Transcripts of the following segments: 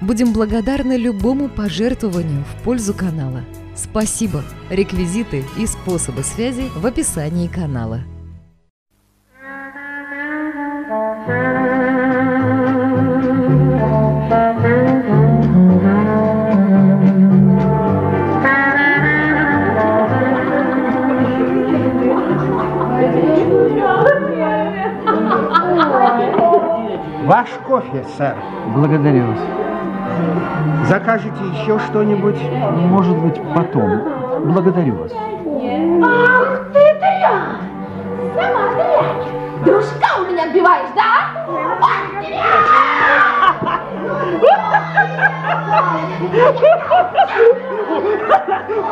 Будем благодарны любому пожертвованию в пользу канала. Спасибо! Реквизиты и способы связи в описании канала. Ваш кофе, сэр. Благодарю вас. Закажете еще что-нибудь? Может быть, потом. Благодарю вас. Ах ты дрянь! Сама дрянь! Дружка у меня отбиваешь, да? Ах,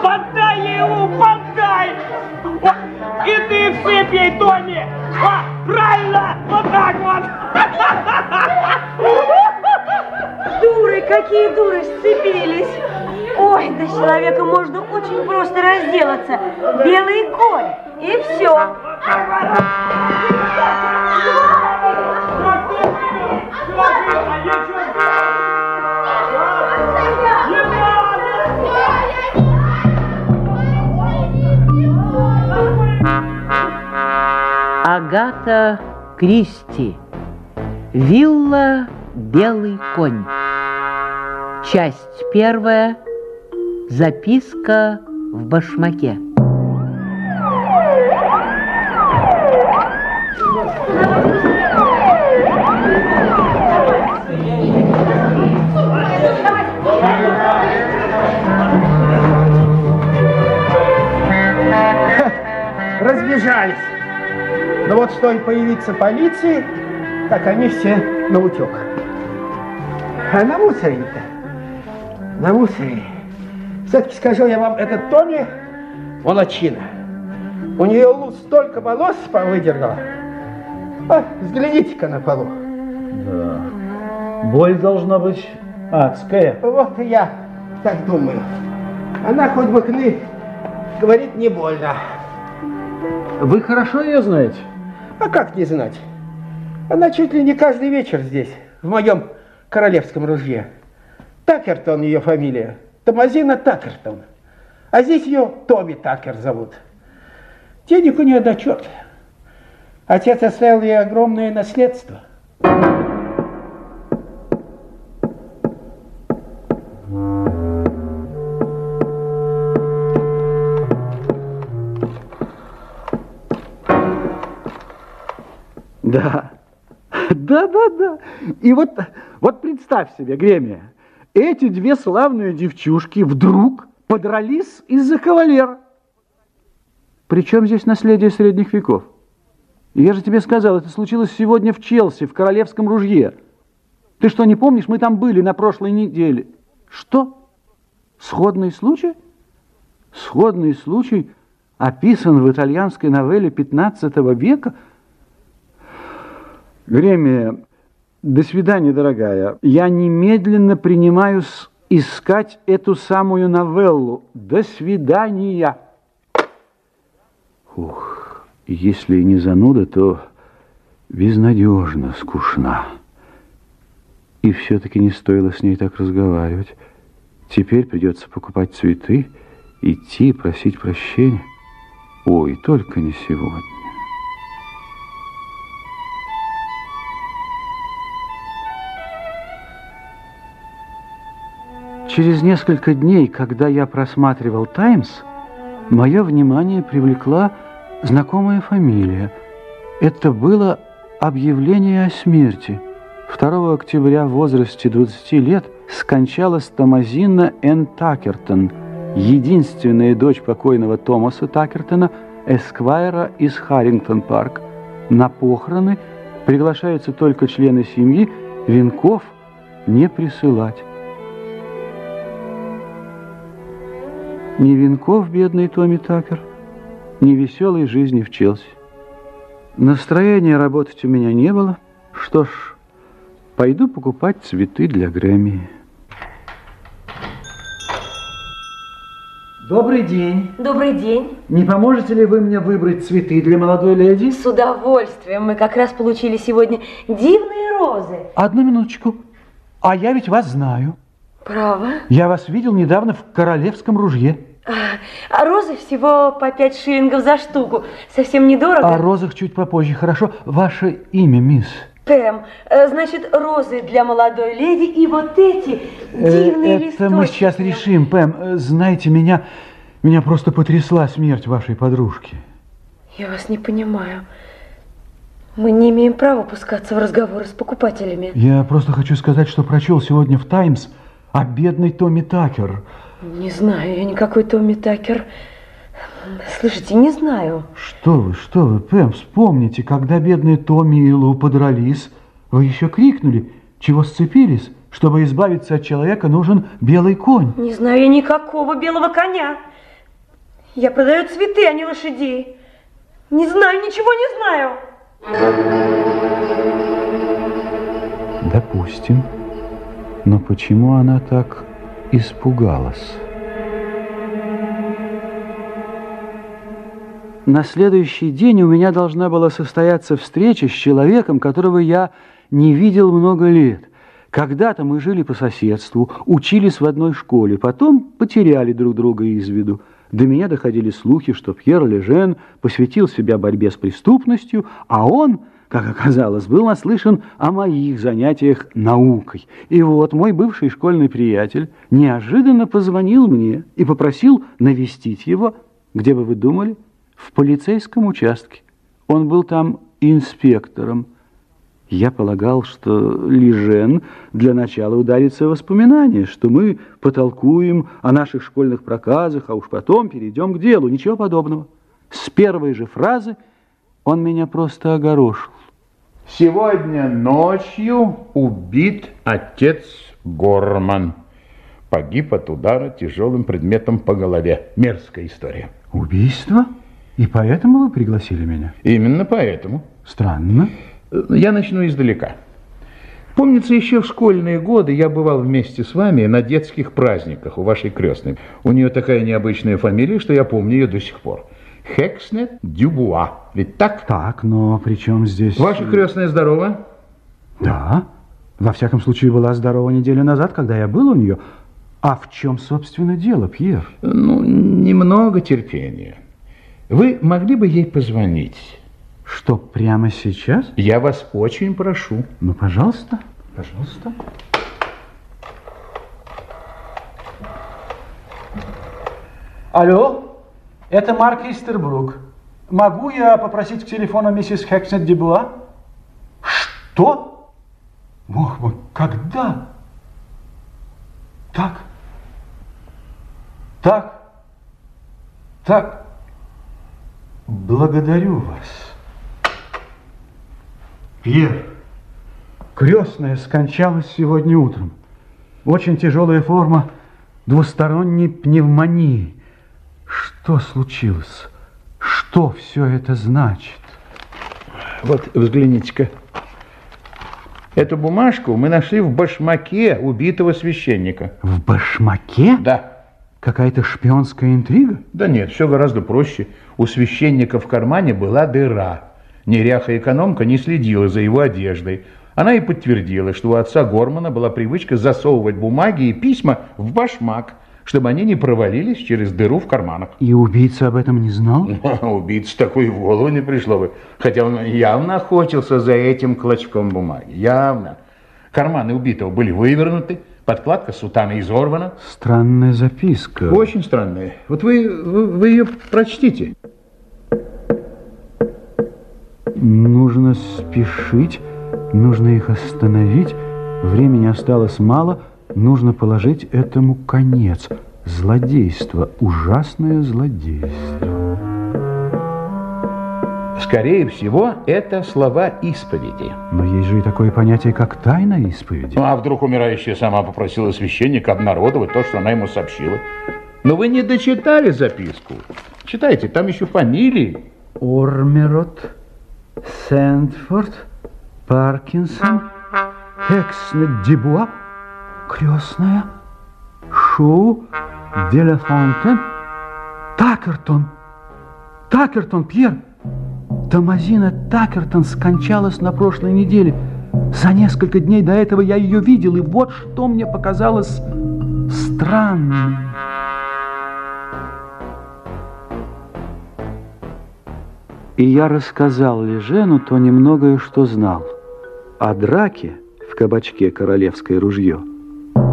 Подай ему, подай! И ты всыпь ей, Тони! А, правильно! Какие дуры сцепились. Ой, с человека можно очень просто разделаться. Белый конь, и все. Агата Кристи. Вилла «Белый конь». Часть первая. Записка в башмаке. Разбежались. Но вот стоит появиться полиции, так они все на утек. А на мусоре-то, на мусоре. Все-таки скажу я вам, этот Тони молочина. У нее луз столько волос повыдергала. А, взгляните-ка на полу. Да. Боль должна быть адская. Вот и я так думаю. Она хоть бы хны, говорит, не больно. Вы хорошо ее знаете? А как не знать? Она чуть ли не каждый вечер здесь, в моем королевском ружье. Такертон ее фамилия. Томазина Такертон. А здесь ее Тоби Такер зовут. Денег у нее до. Отец оставил ей огромное наследство. Да. Да, да, да. И вот, вот представь себе, Гремия, эти две славные девчушки вдруг подрались из-за кавалера. Причем здесь наследие средних веков? Я же тебе сказал, это случилось сегодня в Челси, в Королевском ружье. Ты что, не помнишь, мы там были на прошлой неделе. Что? Сходный случай? Сходный случай описан в итальянской новелле 15 века – Гремия, до свидания, дорогая. Я немедленно принимаюсь искать эту самую новеллу. До свидания. Ух, если не зануда, то безнадежно скучна. И все-таки не стоило с ней так разговаривать. Теперь придется покупать цветы, идти просить прощения. Ой, только не сегодня. Через несколько дней, когда я просматривал «Таймс», мое внимание привлекла знакомая фамилия. Это было объявление о смерти. 2 октября в возрасте 20 лет скончалась Томазина Н. Такертон, единственная дочь покойного Томаса Такертона, эсквайра из Харрингтон-парк. На похороны приглашаются только члены семьи, венков не присылать. Ни венков, бедный Томми Такер, ни веселой жизни в Челси. Настроения работать у меня не было. Что ж, пойду покупать цветы для Грэмми. Добрый день. Добрый день. Не поможете ли вы мне выбрать цветы для молодой леди? С удовольствием. Мы как раз получили сегодня дивные розы. Одну минуточку. А я ведь вас знаю. Право? Я вас видел недавно в королевском ружье. А розы всего по пять шиллингов за штуку. Совсем недорого. О розах чуть попозже. Хорошо. Ваше имя, мисс? Пэм, э, значит, розы для молодой леди и вот эти дивные Э, листочки. Это мы сейчас решим, Пэм. Э, Знаете, меня, меня просто потрясла смерть вашей подружки. Я вас не понимаю. Мы не имеем права пускаться в разговоры с покупателями. Я просто хочу сказать, что прочел сегодня в «Таймс» о бедной Томми Такер. Не знаю, я никакой Томми Такер. Слушайте, не знаю. Что вы, что вы, Пэм, вспомните, когда бедные Томми и Лу подрались, вы еще крикнули, чего сцепились? Чтобы избавиться от человека, нужен белый конь. Не знаю я никакого белого коня. Я продаю цветы, а не лошадей. Не знаю, ничего не знаю. Допустим. Но почему она так испугалась? На следующий день у меня должна была состояться встреча с человеком, которого я не видел много лет. Когда-то мы жили по соседству, учились в одной школе, потом потеряли друг друга из виду. До меня доходили слухи, что Пьер Лежен посвятил себя борьбе с преступностью, а он, как оказалось, был наслышан о моих занятиях наукой. И вот мой бывший школьный приятель неожиданно позвонил мне и попросил навестить его, где бы вы думали, в полицейском участке. Он был там инспектором. Я полагал, что Лежен для начала ударится в воспоминания, что мы потолкуем о наших школьных проказах, а уж потом перейдем к делу. Ничего подобного. С первой же фразы он меня просто огорошил. Сегодня ночью убит отец Горман. Погиб от удара тяжелым предметом по голове. Мерзкая история. Убийство? И поэтому вы пригласили меня? Именно поэтому. Странно. Я начну издалека. Помнится, еще в школьные годы я бывал вместе с вами на детских праздниках у вашей крестной. У нее такая необычная фамилия, что я помню ее до сих пор. Хекснет Дюбуа. Ведь так? Так, но при чем здесь... Ваша крестная здорова? Да. Во всяком случае, была здорова неделю назад, когда я был у нее. А в чем, собственно, дело, Пьер? Ну, немного терпения. Вы могли бы ей позвонить? Что, прямо сейчас? Я вас очень прошу. Ну, пожалуйста, пожалуйста. Алло, это Марк Истербрук. Могу я попросить к телефону миссис Хекснет Дебуа? Что? Бог мой, когда? Так, так, так. Благодарю вас. Пьер, крестная скончалась сегодня утром. Очень тяжелая форма двусторонней пневмонии. Что случилось? Что все это значит? Вот, взгляните-ка. Эту бумажку мы нашли в башмаке убитого священника. В башмаке? Да. Какая-то шпионская интрига? Да нет, все гораздо проще. У священника в кармане была дыра. Неряха-экономка не следила за его одеждой. Она и подтвердила, что у отца Гормана была привычка засовывать бумаги и письма в башмак, чтобы они не провалились через дыру в карманах. И убийца об этом не знал? Убийца такой в голову не пришло бы. Хотя он явно охотился за этим клочком бумаги. Явно. Карманы убитого были вывернуты, подкладка сутана изорвана. Странная записка. Очень странная. Вот вы, вы, вы ее прочтите. Нужно спешить, нужно их остановить. Времени осталось мало, нужно положить этому конец. Злодейство, ужасное злодейство. Скорее всего, это слова исповеди. Но есть же и такое понятие, как тайна исповеди. Ну, а вдруг умирающая сама попросила священника обнародовать то, что она ему сообщила? Но вы не дочитали записку. Читайте, там еще фамилии. Ормерот, Сэндфорд, Паркинсон, Экснет Дебуа, крестная, Шу, Делафонтен, Такертон. Такертон, Пьер. Томазина Такертон скончалась на прошлой неделе. За несколько дней до этого я ее видел, и вот что мне показалось странным. И я рассказал Лежену то немногое, что знал. О драке в кабачке «Королевское ружье»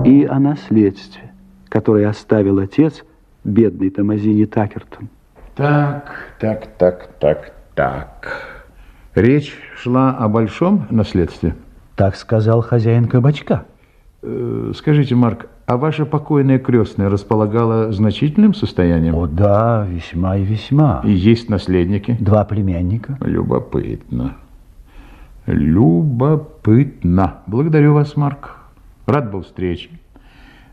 и о наследстве, которое оставил отец бедный Томазини Такертон. Так, так, так, так, так. Речь шла о большом наследстве. Так сказал хозяин кабачка. Э, Скажите, Марк, а ваша покойная крестная располагала значительным состоянием? О да, весьма и весьма. И есть наследники? Два племянника. Любопытно. Любопытно. Благодарю вас, Марк. Рад был встрече.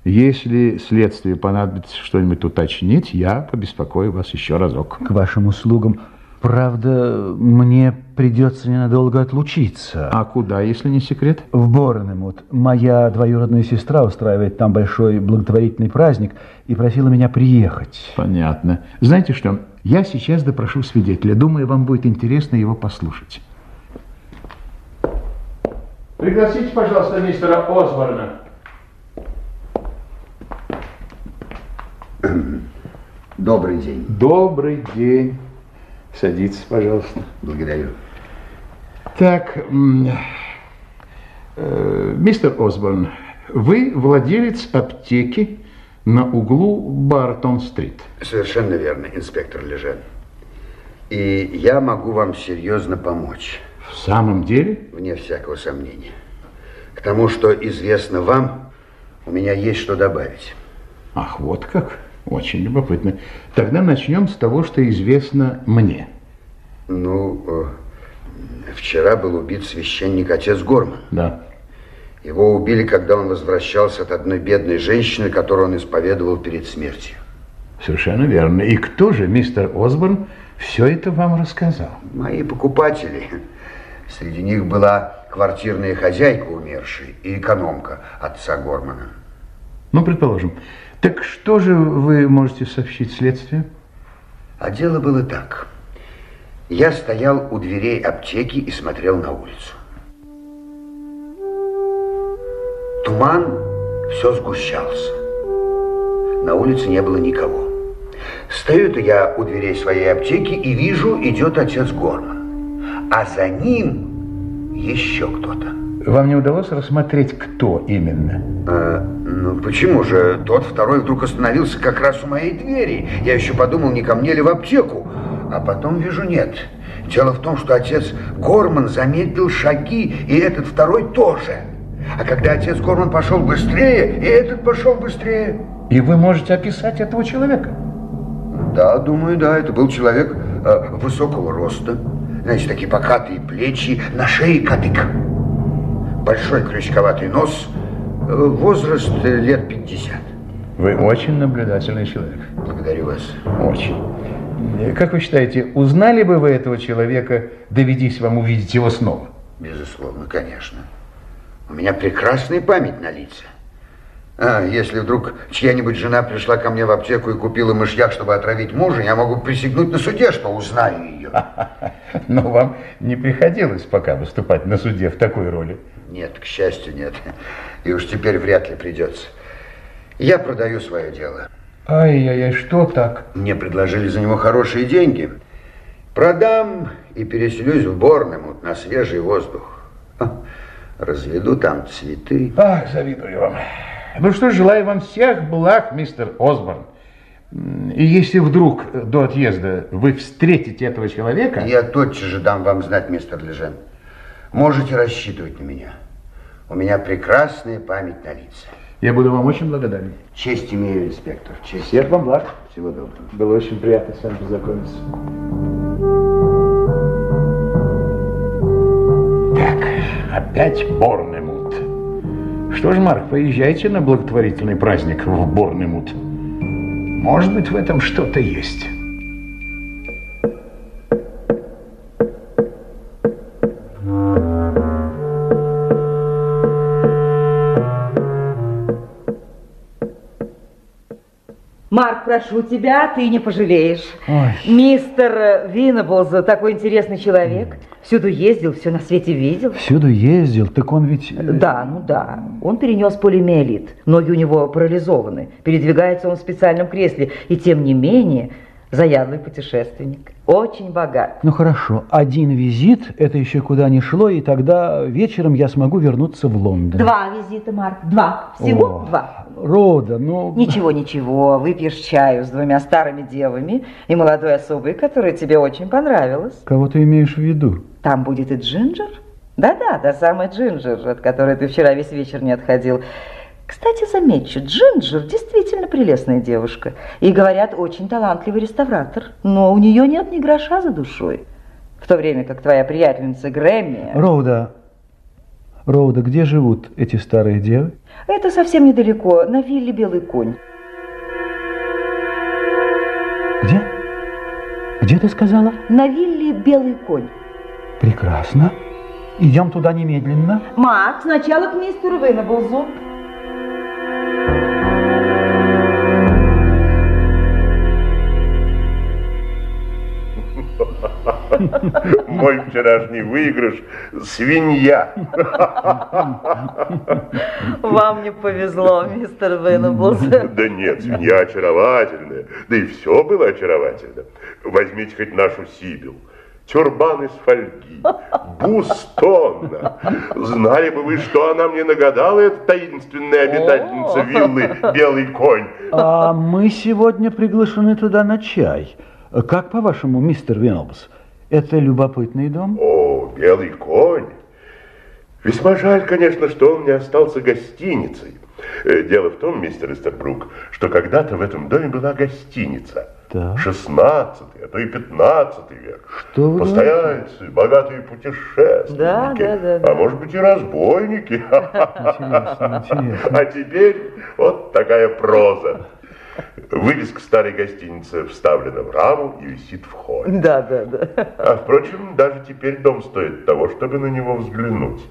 Если следствие понадобится что-нибудь уточнить, я побеспокою вас еще разок. К вашим услугам. Правда, мне придется ненадолго отлучиться. А куда, если не секрет? В Борнемут. Моя двоюродная сестра устраивает там большой благотворительный праздник и просила меня приехать. Понятно. Знаете что, я сейчас допрошу свидетеля. Думаю, вам будет интересно его послушать. Пригласите, пожалуйста, мистера Осборна. Добрый день. Добрый день. Садитесь, пожалуйста. Благодарю. Так, э, мистер Осборн, вы владелец аптеки на углу Бартон-стрит. Совершенно верно, инспектор Лежен. И я могу вам серьезно помочь. В самом деле? Вне всякого сомнения. К тому, что известно вам, у меня есть что добавить. Ах, вот как. Очень любопытно. Тогда начнем с того, что известно мне. Ну, э, вчера был убит священник отец Горман. Да. Его убили, когда он возвращался от одной бедной женщины, которую он исповедовал перед смертью. Совершенно верно. И кто же, мистер Осборн, все это вам рассказал? Мои покупатели. Среди них была квартирная хозяйка умершей и экономка отца Гормана. Ну, предположим. Так что же вы можете сообщить следствию? А дело было так. Я стоял у дверей аптеки и смотрел на улицу. Туман все сгущался. На улице не было никого. Стою-то я у дверей своей аптеки и вижу, идет отец Горман. А за ним еще кто-то. Вам не удалось рассмотреть, кто именно? А, ну почему же? Тот второй вдруг остановился как раз у моей двери. Я еще подумал, не ко мне ли в аптеку. А потом вижу, нет. Дело в том, что отец Горман заметил шаги, и этот второй тоже. А когда отец Горман пошел быстрее, и этот пошел быстрее. И вы можете описать этого человека? Да, думаю, да. Это был человек э, высокого роста. Знаете, такие покатые плечи, на шее кадык. Большой крючковатый нос, э, возраст э, лет 50. Вы очень наблюдательный человек. Благодарю вас. Очень. Э, Как вы считаете, узнали бы вы этого человека, доведись вам увидеть его снова? Безусловно, конечно. У меня прекрасная память на лица. А, если вдруг чья-нибудь жена пришла ко мне в аптеку и купила мышьяк, чтобы отравить мужа, я могу присягнуть на суде, что узнаю ее. Но вам не приходилось пока выступать на суде в такой роли. Нет, к счастью, нет. И уж теперь вряд ли придется. Я продаю свое дело. Ай-яй-яй, что так? Мне предложили за него хорошие деньги. Продам и переселюсь в Борнемут на свежий воздух. Разведу там цветы. Ах, завидую вам. Ну что ж, желаю вам всех благ, мистер Осборн. И если вдруг э, до отъезда вы встретите этого человека... Я тотчас же дам вам знать, мистер Лежен. Можете рассчитывать на меня. У меня прекрасная память на лица. Я буду вам очень благодарен. Честь имею, инспектор. Честь. Всех вам благ. Всего доброго. Было очень приятно с вами познакомиться. Так, опять Борнемут. Что ж, Марк, поезжайте на благотворительный праздник в Борнемут. Может быть, в этом что-то есть. Марк, прошу тебя, ты не пожалеешь. Ой. Мистер Виннеблз такой интересный человек. Всюду ездил, все на свете видел. Всюду ездил, так он ведь... э, Да, ну да. Он перенес полимиелит. Ноги у него парализованы. Передвигается он в специальном кресле. И тем не менее, заядлый путешественник. Очень богат. Ну хорошо, один визит, это еще куда ни шло, и тогда вечером я смогу вернуться в Лондон. Два визита, Марк. Два. Всего О, два. Рода, ну... Ничего, ничего. Выпьешь чаю с двумя старыми девами и молодой особой, которая тебе очень понравилась. Кого ты имеешь в виду? Там будет и Джинджер. Да-да, та самая Джинджер, от которой ты вчера весь вечер не отходил. Кстати, замечу, Джинджер действительно прелестная девушка. И, говорят, очень талантливый реставратор. Но у нее нет ни гроша за душой. В то время как твоя приятельница Грэмми... Роуда, Роуда, где живут эти старые девы? Это совсем недалеко, на вилле Белый конь. Где? Где ты сказала? На вилле Белый конь. Прекрасно. Идем туда немедленно. Мак, сначала к мистеру Венеблзу. Мой вчерашний выигрыш – свинья. Вам не повезло, мистер Венеблз. Да нет, свинья очаровательная. Да и все было очаровательно. Возьмите хоть нашу Сибил. Тюрбан из фольги, бустонна. Знали бы вы, что она мне нагадала, эта таинственная обитательница виллы «Белый конь». А мы сегодня приглашены туда на чай. Как по-вашему, мистер Венелбс, это любопытный дом? О, «Белый конь». Весьма жаль, конечно, что он не остался гостиницей. Э, Дело в том, мистер Эстербрук, что когда-то в этом доме была гостиница. Да. 16 а то и 15 век. Что вы Постояльцы, богатые путешественники. Да, да, да, да. А может быть и разбойники. Интересно, интересно. А теперь вот такая проза. Вывеска старой гостиницы вставлена в раму и висит в холле. Да, да, да. А впрочем, даже теперь дом стоит того, чтобы на него взглянуть.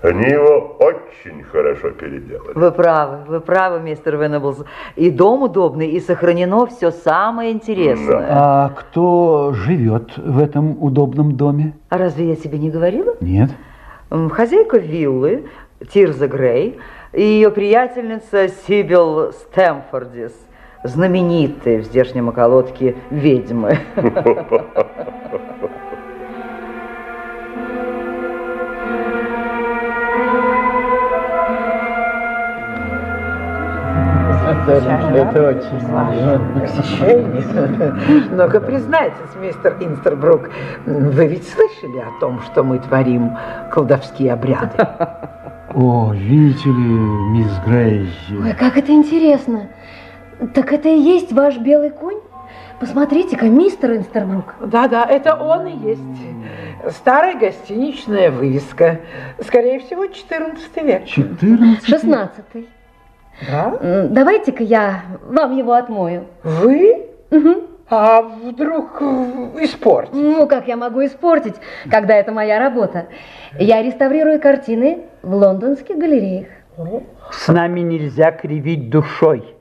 Они его очень хорошо переделали. Вы правы, вы правы, мистер Венеблз. И дом удобный, и сохранено все самое интересное. А кто живет в этом удобном доме? А разве я тебе не говорила? Нет. Хозяйка виллы Тирза Грей и ее приятельница Сибил Стэмфордис, знаменитые в здешнем околотке ведьмы. Это очень посещение. Но-ка признайтесь, мистер Инстербрук, вы ведь слышали о том, что мы творим колдовские обряды? О, видите ли, мисс Грей, Ой, как это интересно. Так это и есть ваш белый конь? Посмотрите-ка, мистер Инстербрук. Да-да, это он и есть. Старая гостиничная вывеска. Скорее всего, 14 век. 14? Шестнадцатый. Да? М, Давайте-ка я вам его отмою. Вы? Мгм. А вдруг э, испортить? Ну, как я могу испортить, когда это моя работа? Я реставрирую картины в лондонских галереях. С нами нельзя кривить душой.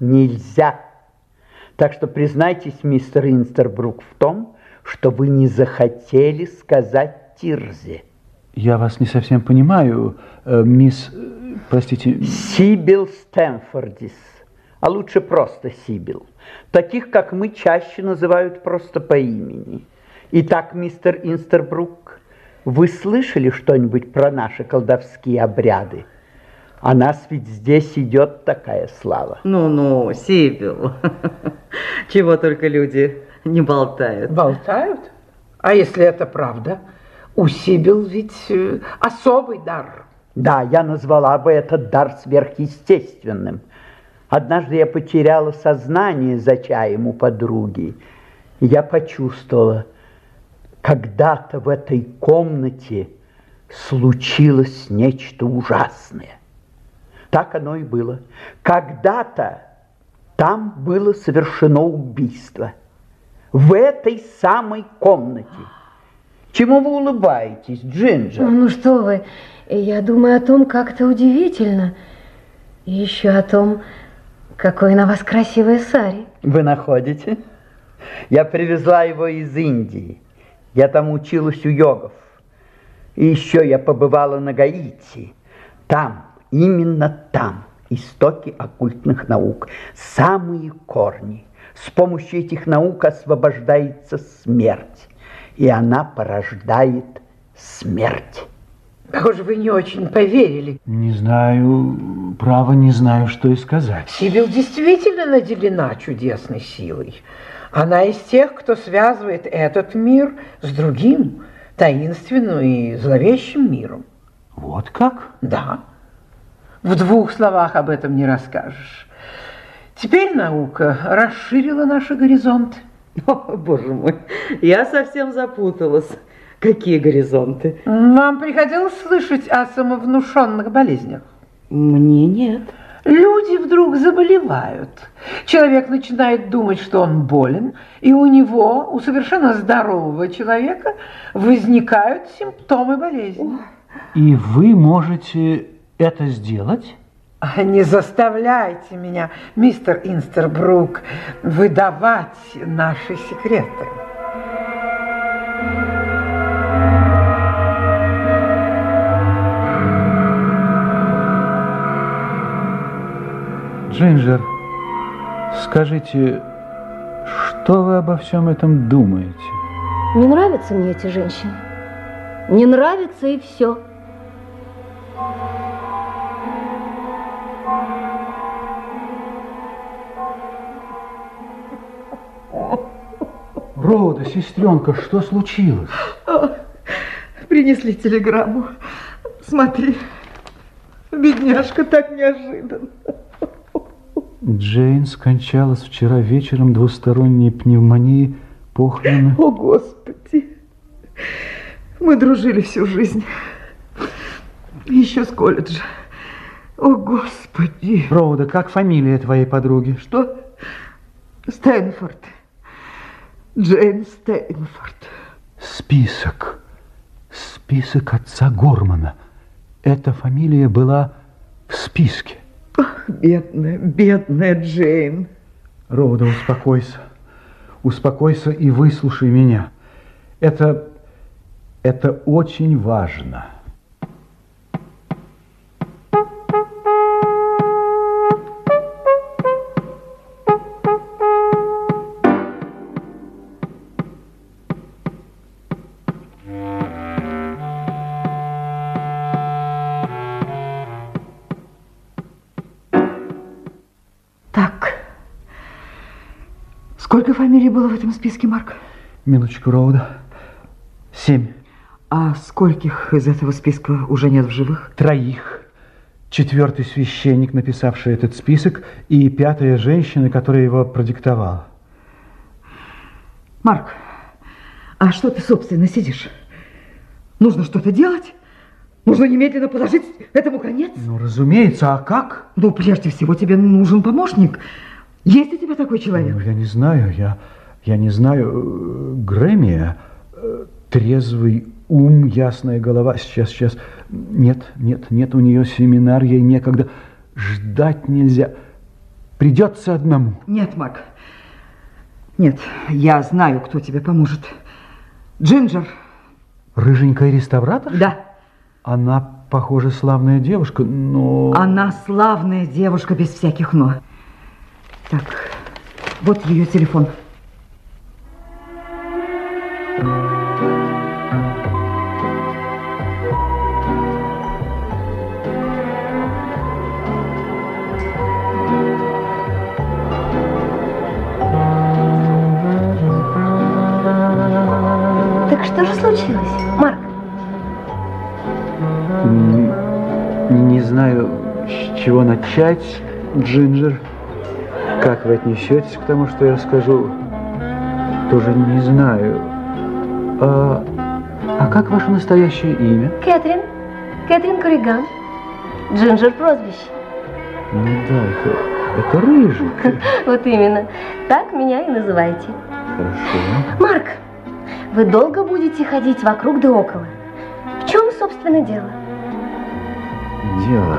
Нельзя. Так что признайтесь, мистер Инстербрук, в том, что вы не захотели сказать Тирзе. Я вас не совсем понимаю, э, мисс... э, Простите, Сибил Стэнфордис, а лучше просто Сибил. Таких, как мы, чаще называют просто по имени. Итак, мистер Инстербрук, вы слышали что-нибудь про наши колдовские обряды? А нас ведь здесь идет такая слава. Ну-ну, Сибил. Чего только люди не болтают. Болтают? А если это правда? У Сибил ведь э, особый дар. Да, я назвала бы этот дар сверхъестественным. Однажды я потеряла сознание за чаем у подруги. Я почувствовала, когда-то в этой комнате случилось нечто ужасное. Так оно и было. Когда-то Там было совершено убийство. В этой самой комнате. Чему вы улыбаетесь, Джинджер? Ну что вы, я думаю о том, как это удивительно. И еще о том, какой на вас красивая сари. Вы находите? Я привезла его из Индии. Я там училась у йогов. И еще я побывала на Гаити. Там, именно там, истоки оккультных наук, самые корни. С помощью этих наук освобождается смерть, и она порождает смерть. Похоже, вы не очень поверили. Не знаю, право не знаю, что и сказать. Сибил действительно наделена чудесной силой. Она из тех, кто связывает этот мир с другим, таинственным и зловещим миром. Вот как? Да. В двух словах об этом не расскажешь. Теперь наука расширила наши горизонты. О, боже мой, я совсем запуталась. Какие горизонты? Вам приходилось слышать о самовнушенных болезнях? Мне нет. Люди вдруг заболевают. Человек начинает думать, что он болен, и у него, у совершенно здорового человека, возникают симптомы болезни. И вы можете это сделать? А Не заставляйте меня, мистер Инстербрук, выдавать наши секреты. Джинджер, скажите, что вы обо всем этом думаете? Не нравятся мне эти женщины. Не нравится и все. Рода, сестренка, что случилось? Принесли телеграмму. Смотри, бедняжка так неожиданно. Джейн скончалась вчера вечером двусторонней пневмонии похороны. О, Господи! Мы дружили всю жизнь. Еще с колледжа. О, Господи! Роуда, как фамилия твоей подруги? Что? Стэнфорд. Джейн Стэнфорд. Список. Список отца Гормана. Эта фамилия была в списке. Ах, бедная, бедная Джейн. Роуда, успокойся. Успокойся и выслушай меня. Это, это очень важно. Было в этом списке, Марк? Минуточку, Роуда. Семь. А скольких из этого списка уже нет в живых? Троих. Четвертый священник, написавший этот список, и пятая женщина, которая его продиктовала. Марк, а что ты, собственно, сидишь? Нужно что-то делать? Нужно немедленно положить этому конец? Ну, разумеется, а как? Ну, прежде всего, тебе нужен помощник. Есть у тебя такой человек? Ну, я не знаю, я, я не знаю. Э, Грэмми, э, трезвый ум, ясная голова. Сейчас, сейчас. Нет, нет, нет, у нее семинар, ей некогда. Ждать нельзя. Придется одному. Нет, Марк. Нет, я знаю, кто тебе поможет. Джинджер. Рыженькая реставратор? Да. Она, похоже, славная девушка, но... Она славная девушка без всяких «но». Так, вот ее телефон. Так что же случилось, Марк? Не знаю, с чего начать, Джинджер. Как вы отнесетесь к тому, что я скажу, тоже не знаю. А, а как ваше настоящее имя? Кэтрин. Кэтрин Корриган. Джинджер прозвище. Ну да, хо- Это Рыжик. Вот именно. Так меня и называйте. Хорошо. Марк, вы долго будете ходить вокруг да около? В чем, собственно, дело? Дело.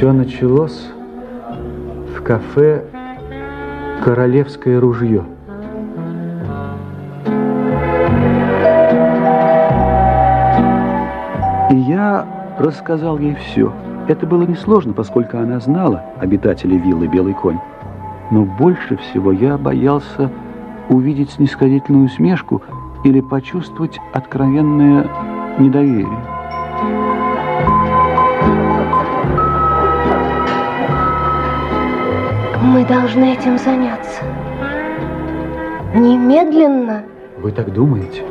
все началось в кафе «Королевское ружье». И я рассказал ей все. Это было несложно, поскольку она знала обитателей виллы «Белый конь». Но больше всего я боялся увидеть снисходительную усмешку или почувствовать откровенное недоверие. Мы должны этим заняться. Немедленно. Вы так думаете?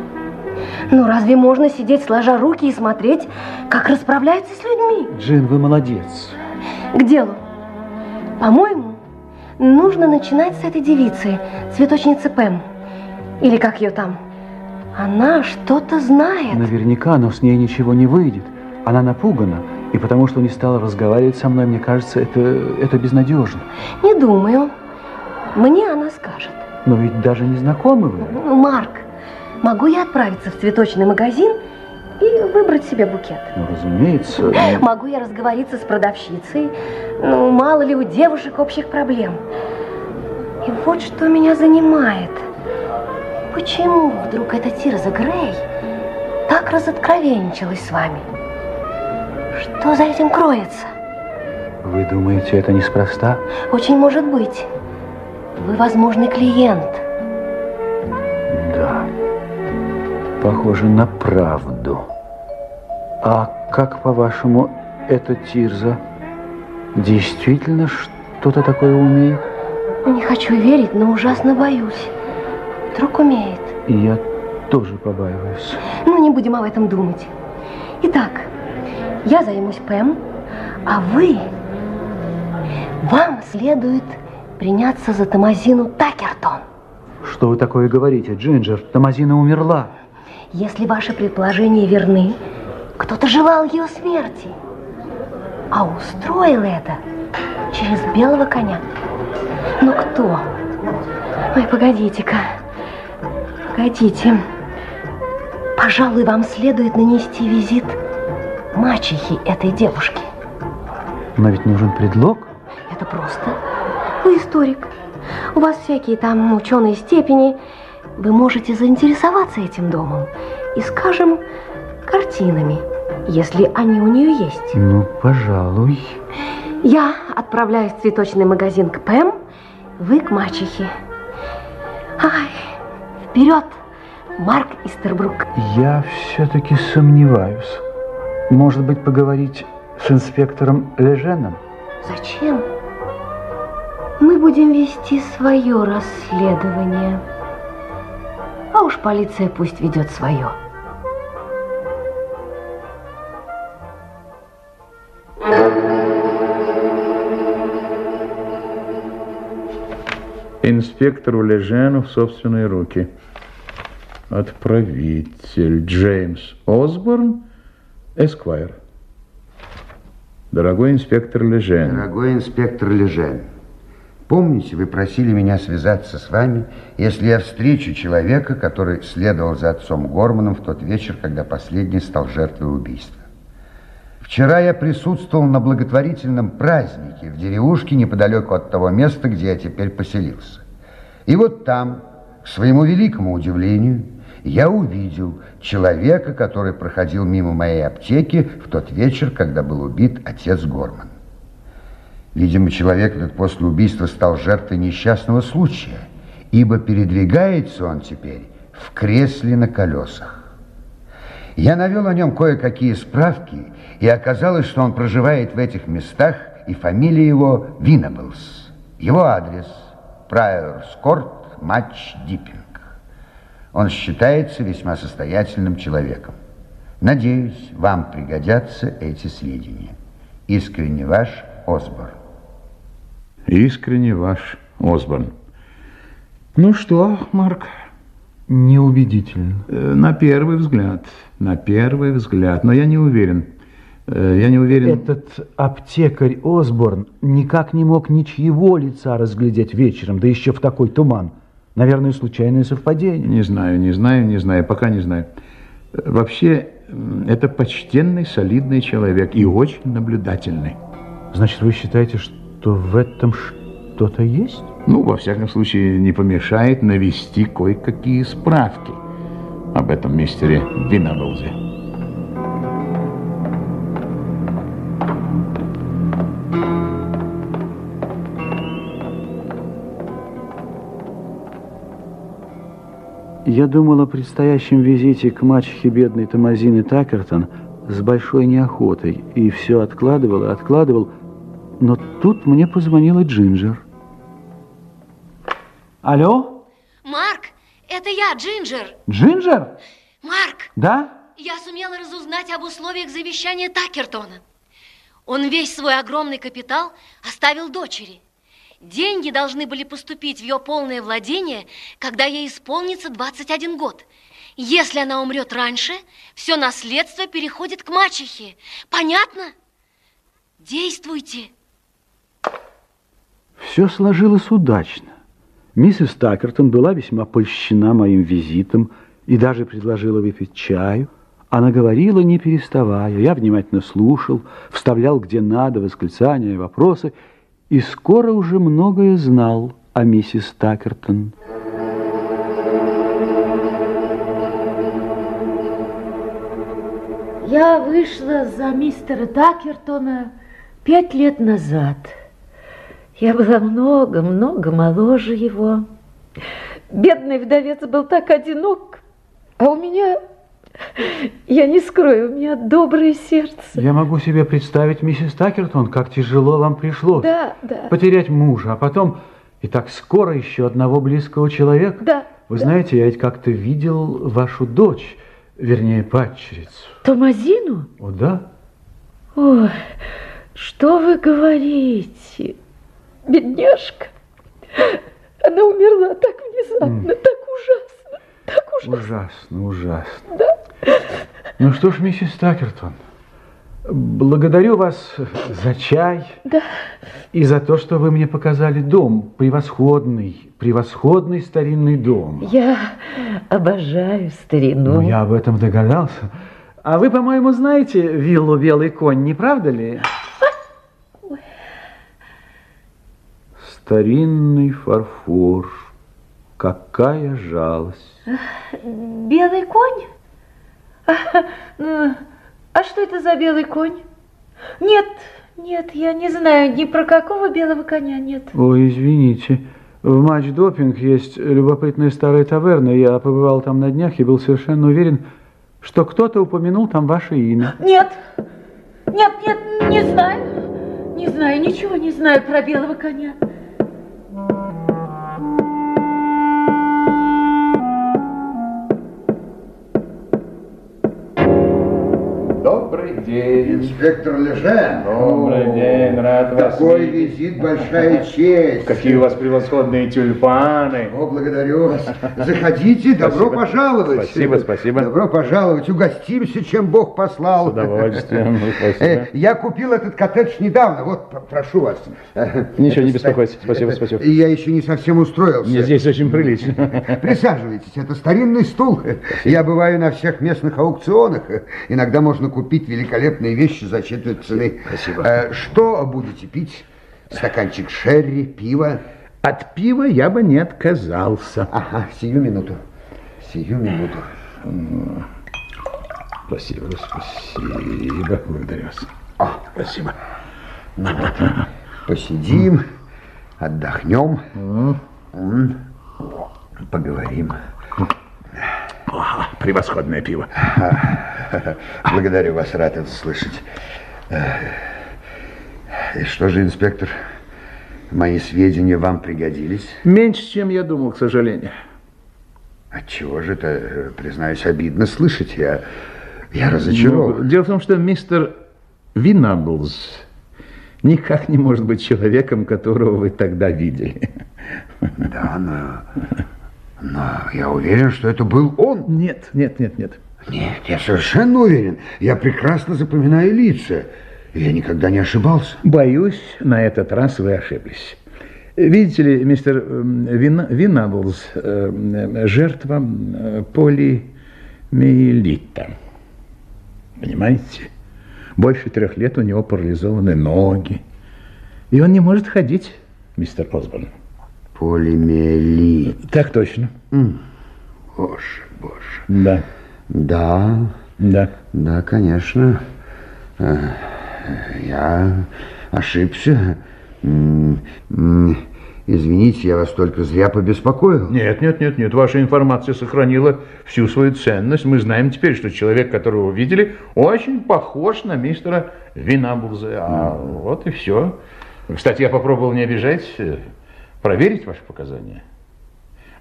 Ну, разве можно сидеть сложа руки и смотреть, как расправляются с людьми? Джин, вы молодец. К делу. По-моему, нужно начинать с этой девицы, цветочницы Пэм. Или как ее там. Она что-то знает. Наверняка, но с ней ничего не выйдет. Она напугана. И потому что не стала разговаривать со мной, мне кажется, это, это безнадежно. Не думаю. Мне она скажет. Но ведь даже не знакомы вы. Ну, Марк, могу я отправиться в цветочный магазин и выбрать себе букет? Ну, разумеется. Могу я разговориться с продавщицей? Ну, мало ли у девушек общих проблем. И вот что меня занимает. Почему вдруг эта Тирза Грей так разоткровенничалась с вами? Что за этим кроется? Вы думаете, это неспроста? Очень может быть. Вы возможный клиент. Да. Похоже на правду. А как, по-вашему, эта Тирза действительно что-то такое умеет? Не хочу верить, но ужасно боюсь. Вдруг умеет. И я тоже побаиваюсь. Ну, не будем об этом думать. Итак, я займусь Пэм, а вы... Вам следует приняться за Тамазину Такертон. Что вы такое говорите, Джинджер? Тамазина умерла. Если ваши предположения верны, кто-то желал ее смерти, а устроил это через белого коня. Но кто? Ой, погодите-ка. Погодите. Пожалуй, вам следует нанести визит мачехи этой девушки. Но ведь нужен предлог. Это просто. Вы историк. У вас всякие там ученые степени. Вы можете заинтересоваться этим домом и, скажем, картинами, если они у нее есть. Ну, пожалуй. Я отправляюсь в цветочный магазин к Пэм, вы к мачехе. Ай, вперед, Марк Истербрук. Я все-таки сомневаюсь. Может быть, поговорить с инспектором Леженом? Зачем? Мы будем вести свое расследование. А уж полиция пусть ведет свое. Инспектору Лежену в собственные руки. Отправитель Джеймс Осборн, Эсквайр. Дорогой инспектор Лежен. Дорогой инспектор Лежен, помните, вы просили меня связаться с вами, если я встречу человека, который следовал за отцом Горманом в тот вечер, когда последний стал жертвой убийства. Вчера я присутствовал на благотворительном празднике в деревушке неподалеку от того места, где я теперь поселился. И вот там, к своему великому удивлению, я увидел человека, который проходил мимо моей аптеки в тот вечер, когда был убит отец Горман. Видимо, человек этот после убийства стал жертвой несчастного случая, ибо передвигается он теперь в кресле на колесах. Я навел о нем кое-какие справки, и оказалось, что он проживает в этих местах, и фамилия его Винаблс. Его адрес – Прайорс-Корт, Матч Диппинг. Он считается весьма состоятельным человеком. Надеюсь, вам пригодятся эти сведения. Искренне ваш Осборн. Искренне ваш Осборн. Ну что, Марк? Неубедительно. Э, На первый взгляд, на первый взгляд, но я не уверен. Э, Я не уверен... Этот аптекарь Осборн никак не мог ничьего лица разглядеть вечером, да еще в такой туман. Наверное, случайное совпадение. Не знаю, не знаю, не знаю, пока не знаю. Э, Вообще, это почтенный, солидный человек и очень наблюдательный. Значит, вы считаете, что в этом что-то есть? Ну, во всяком случае, не помешает навести кое-какие справки об этом мистере Винаблзе. Я думал о предстоящем визите к мачехе бедной Томазины Такертон с большой неохотой и все откладывал и откладывал, но тут мне позвонила Джинджер. Алло? Марк, это я, Джинджер. Джинджер? Марк, Да? я сумела разузнать об условиях завещания Такертона. Он весь свой огромный капитал оставил дочери. Деньги должны были поступить в ее полное владение, когда ей исполнится 21 год. Если она умрет раньше, все наследство переходит к мачехе. Понятно? Действуйте. Все сложилось удачно. Миссис Такертон была весьма польщена моим визитом и даже предложила выпить чаю. Она говорила, не переставая. Я внимательно слушал, вставлял где надо восклицания и вопросы, и скоро уже многое знал о миссис Такертон. Я вышла за мистера Такертона пять лет назад. Я была много-много моложе его. Бедный вдовец был так одинок, а у меня, я не скрою, у меня доброе сердце. Я могу себе представить, миссис Такертон, как тяжело вам пришлось. Да, да. Потерять мужа, а потом и так скоро еще одного близкого человека. Да. Вы да. знаете, я ведь как-то видел вашу дочь, вернее, падчерицу. Томазину? О, да? Ой, что вы говорите? Бедняжка. Она умерла так внезапно, так ужасно, так ужасно. Ужасно, ужасно. Да. Ну что ж, миссис Такертон, благодарю вас за чай Да. и за то, что вы мне показали дом. Превосходный, превосходный старинный дом. Я обожаю старину. Ну, я об этом догадался. А вы, по-моему, знаете виллу «Белый конь», не правда ли? Старинный фарфор. Какая жалость. Белый конь? А, что это за белый конь? Нет, нет, я не знаю ни про какого белого коня, нет. Ой, извините. В матч-допинг есть любопытная старая таверна. Я побывал там на днях и был совершенно уверен, что кто-то упомянул там ваше имя. Нет, нет, нет, не знаю. Не знаю, ничего не знаю про белого коня. go. Добрый день. Инспектор Лежен. Добрый день, рад вас Такой видеть. визит, большая честь. Какие у вас превосходные тюльпаны. О, благодарю вас. Заходите, добро Спасибо. пожаловать. Спасибо, спасибо. Добро пожаловать. Угостимся, чем Бог послал. С удовольствием, спасибо. Э, Я купил этот коттедж недавно. Вот, прошу вас. Э, Ничего, не это, беспокойтесь. ста- Спасибо, спасибо. Я еще не совсем устроился. Мне здесь очень прилично. Присаживайтесь, это старинный стул. Я бываю на всех местных аукционах. Иногда можно купить великолепные вещи за четверть цены. Спасибо. Что будете пить? Стаканчик шерри, пиво? От пива я бы не отказался. Ага, сию минуту. Сию минуту. Спасибо, спасибо. Благодарю вас. Спасибо. Посидим, отдохнем, поговорим. Ага, превосходное пиво. Благодарю вас, рад это слышать. Э, И что же, инспектор, мои сведения вам пригодились? Меньше, чем я думал, к сожалению. Отчего же это, признаюсь, обидно слышать. Я, я разочарован. Ну, дело в том, что мистер Винаблз никак не может быть человеком, которого вы тогда видели. Да, но, но я уверен, что это был он. Нет, нет, нет, нет. Нет, я совершенно уверен. Я прекрасно запоминаю лица. Я никогда не ошибался. Боюсь, на этот раз вы ошиблись. Видите ли, мистер эм, Вин, Винаблс, э, жертва э, полимиелита. Понимаете? Больше трех лет у него парализованы ноги. И он не может ходить, мистер Осборн. Полимиелит. Так точно. М, Боже, боже. Да. Да. Да. Да, конечно. Э, Я ошибся. Извините, я вас только зря побеспокоил. Нет, нет, нет, нет. Ваша информация сохранила всю свою ценность. Мы знаем теперь, что человек, которого вы видели, очень похож на мистера Винаблза. А вот и все. Кстати, я попробовал не обижать, э, проверить ваши показания.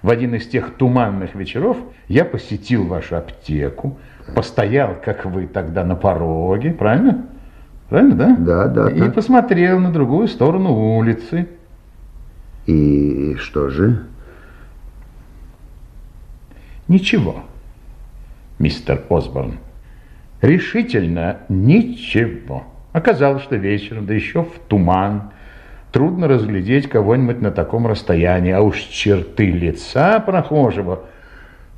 В один из тех туманных вечеров я посетил вашу аптеку, постоял, как вы тогда, на пороге, правильно? Правильно, да? Да, да. И так. посмотрел на другую сторону улицы. И что же? Ничего, мистер Осборн. Решительно ничего. Оказалось, что вечером, да еще в туман, трудно разглядеть кого-нибудь на таком расстоянии, а уж черты лица прохожего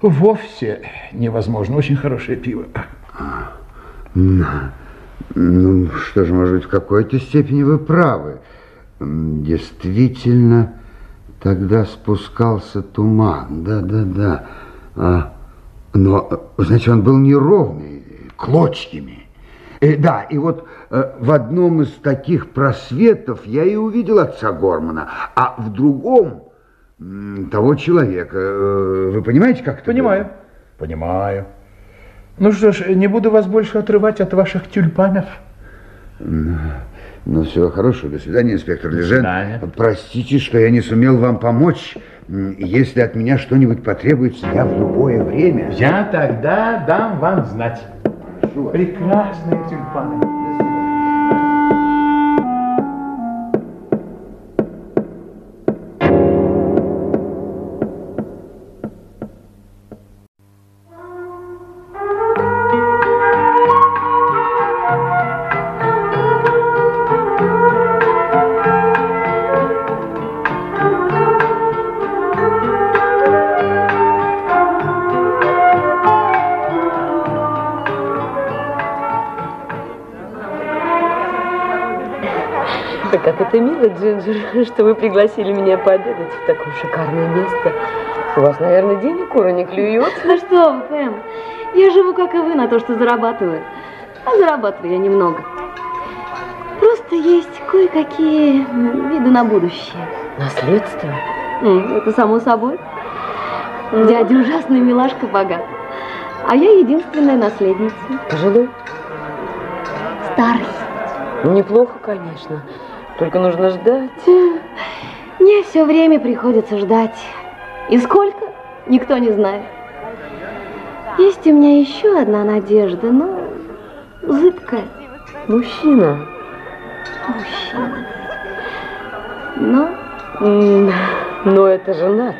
вовсе невозможно. Очень хорошее пиво. Ну, что же, может быть, в какой-то степени вы правы. Действительно, тогда спускался туман. Да, да, да. Но, значит, он был неровный, клочьями. Э, да, и вот э, в одном из таких просветов я и увидел отца Гормана, а в другом того человека. Э, Вы понимаете, как это Понимаю. было? Понимаю. Ну что ж, не буду вас больше отрывать от ваших тюльпанов. Ну, всего хорошего. До свидания, инспектор Лежен. свидания. Простите, что я не сумел вам помочь. Если от меня что-нибудь потребуется, я в любое время. Я тогда дам вам знать. Прекрасные тюльпаны. Мило, Джинджер, что вы пригласили меня пообедать в такое шикарное место. У вас, наверное, денег кура не клюет. Да что вы, Пэм, я живу, как и вы, на то, что зарабатываю. А зарабатываю я немного. Просто есть кое-какие виды на будущее. Наследство? Это само собой. Дядя ужасный милашка богат. А я единственная наследница. Пожилой? Старый. Неплохо, конечно. Только нужно ждать. Мне все время приходится ждать. И сколько? Никто не знает. Есть у меня еще одна надежда, но зыбкая. Мужчина. Мужчина. Но... Но это женат.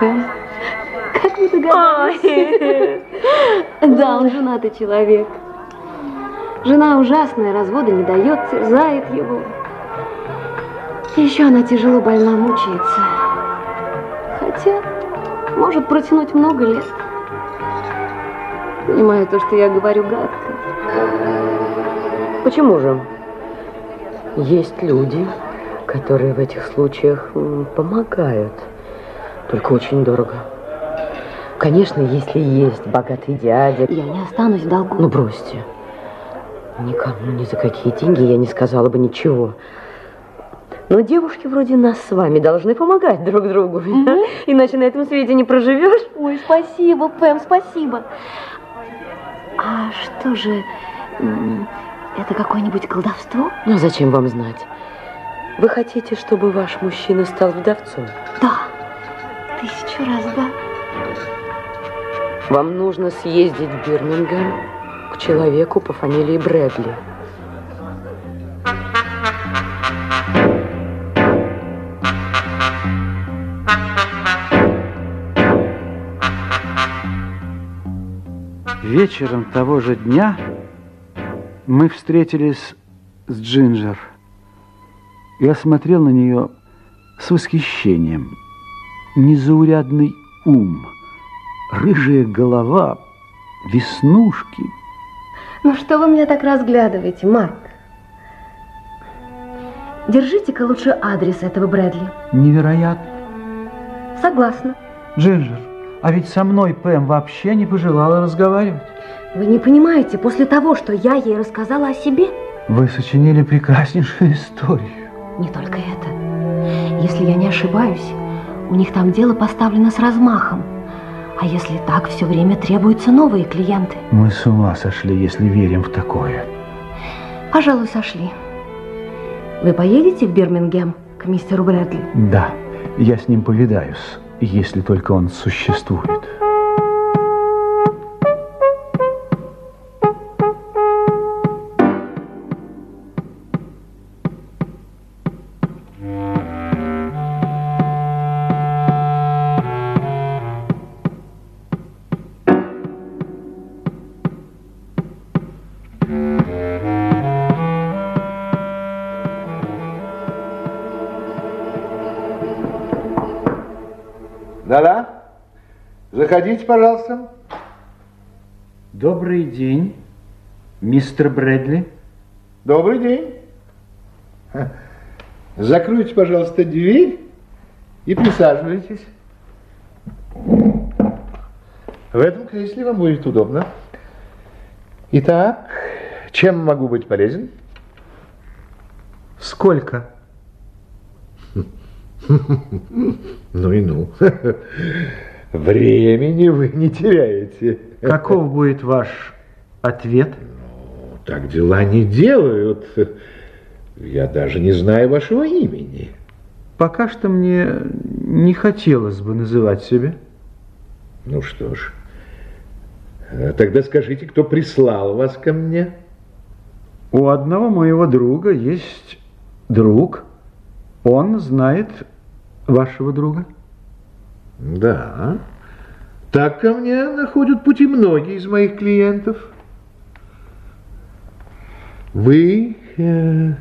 Пэм, как вы догадались? Да, он женатый человек. Жена ужасная, развода не дает, терзает его. Еще она тяжело больна, мучается. Хотя может протянуть много лет. Понимаю то, что я говорю гадко. Почему же? Есть люди, которые в этих случаях помогают. Только очень дорого. Конечно, если есть богатый дядя... Я не останусь в долгу. Ну, бросьте. Никому ни за какие деньги я не сказала бы ничего. Но девушки вроде нас с вами должны помогать друг другу. Иначе на этом свете не проживешь. Ой, спасибо, Пэм, спасибо. А что же, это какое-нибудь колдовство? Ну, зачем вам знать? Вы хотите, чтобы ваш мужчина стал вдовцом? Да, тысячу раз, да. Вам нужно съездить в Бирмингем к человеку по фамилии Брэдли. Вечером того же дня мы встретились с Джинджер. Я смотрел на нее с восхищением. Незаурядный ум, рыжая голова, веснушки. Ну что вы меня так разглядываете, Марк? Держите-ка лучше адрес этого Брэдли. Невероятно. Согласна. Джинджер, а ведь со мной Пэм вообще не пожелала разговаривать. Вы не понимаете, после того, что я ей рассказала о себе, Вы сочинили прекраснейшую историю. не только это. Если я не ошибаюсь, у них там дело поставлено с размахом. А если так, все время требуются новые клиенты. Мы с ума сошли, если верим в такое. Пожалуй, сошли. Вы поедете в Бирмингем к мистеру Брэдли? Да, я с ним повидаюсь, если только он существует. Заходите, пожалуйста. Добрый день, мистер Брэдли. Добрый день. Закройте, пожалуйста, дверь и присаживайтесь. В этом кресле вам будет удобно. Итак, чем могу быть полезен? Сколько? Ну и ну. Времени вы не теряете. Каков будет ваш ответ? Так дела не делают. Я даже не знаю вашего имени. Пока что мне не хотелось бы называть себя. Ну что ж, э, тогда скажите, кто прислал вас ко мне? У одного моего друга есть друг. Он знает вашего друга. Да. Так ко мне находят пути многие из моих клиентов. Вы, э,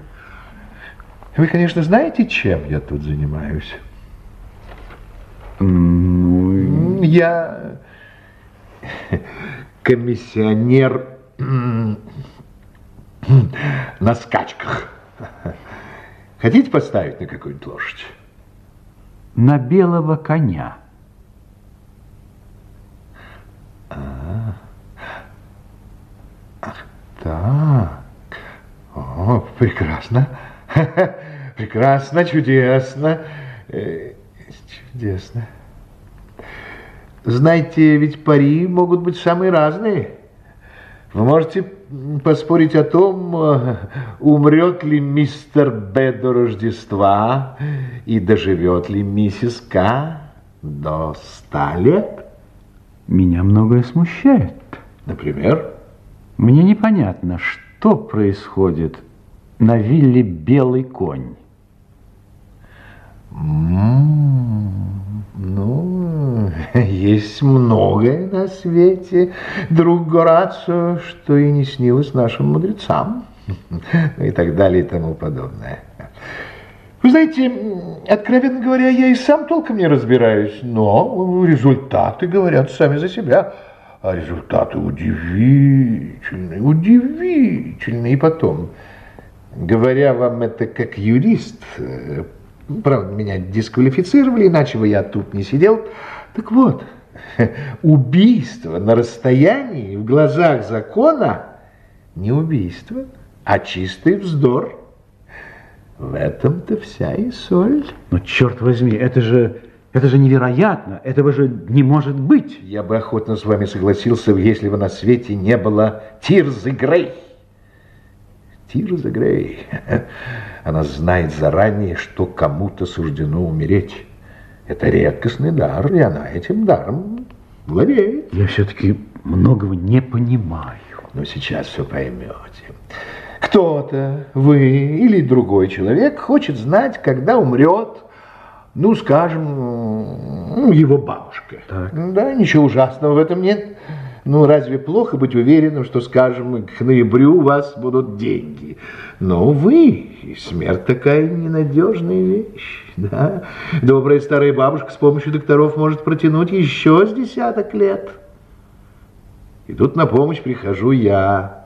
вы, конечно, знаете, чем я тут занимаюсь? Ну, Я комиссионер на скачках. Хотите поставить на какую-нибудь лошадь? на белого коня. А, ах, так. О, прекрасно. Прекрасно, чудесно. Э, Чудесно. Знаете, ведь пари могут быть самые разные. Вы можете поспорить о том, э, умрет ли мистер Б до Рождества и доживет ли миссис К до ста лет. Меня многое смущает. Например? Мне непонятно, что происходит на вилле «Белый конь». М, Ну, есть многое на свете, друг Горацио, что и не снилось нашим мудрецам. Ну И так далее и тому подобное. Вы знаете, откровенно говоря, я и сам толком не разбираюсь, но результаты говорят сами за себя. А результаты удивительные, удивительные. И потом, говоря вам это как юрист, э, правда, меня дисквалифицировали, иначе бы я тут не сидел. Так вот, убийство на расстоянии в глазах закона не убийство, а чистый вздор. В этом-то вся и соль. Но черт возьми, это же, это же невероятно, этого же не может быть. Я бы охотно с вами согласился, если бы на свете не было Тирзы Грей. Тирза Грей. Она знает заранее, что кому-то суждено умереть. Это редкостный дар, и она этим даром владеет. Я все-таки многого не понимаю. Но сейчас все поймете. Кто-то, вы или другой человек, хочет знать, когда умрет, ну, скажем, его бабушка. Да, ничего ужасного в этом нет. Ну, разве плохо быть уверенным, что, скажем, к ноябрю у вас будут деньги? Но, увы, смерть такая ненадежная вещь, да? Добрая старая бабушка с помощью докторов может протянуть еще с десяток лет. И тут на помощь прихожу я.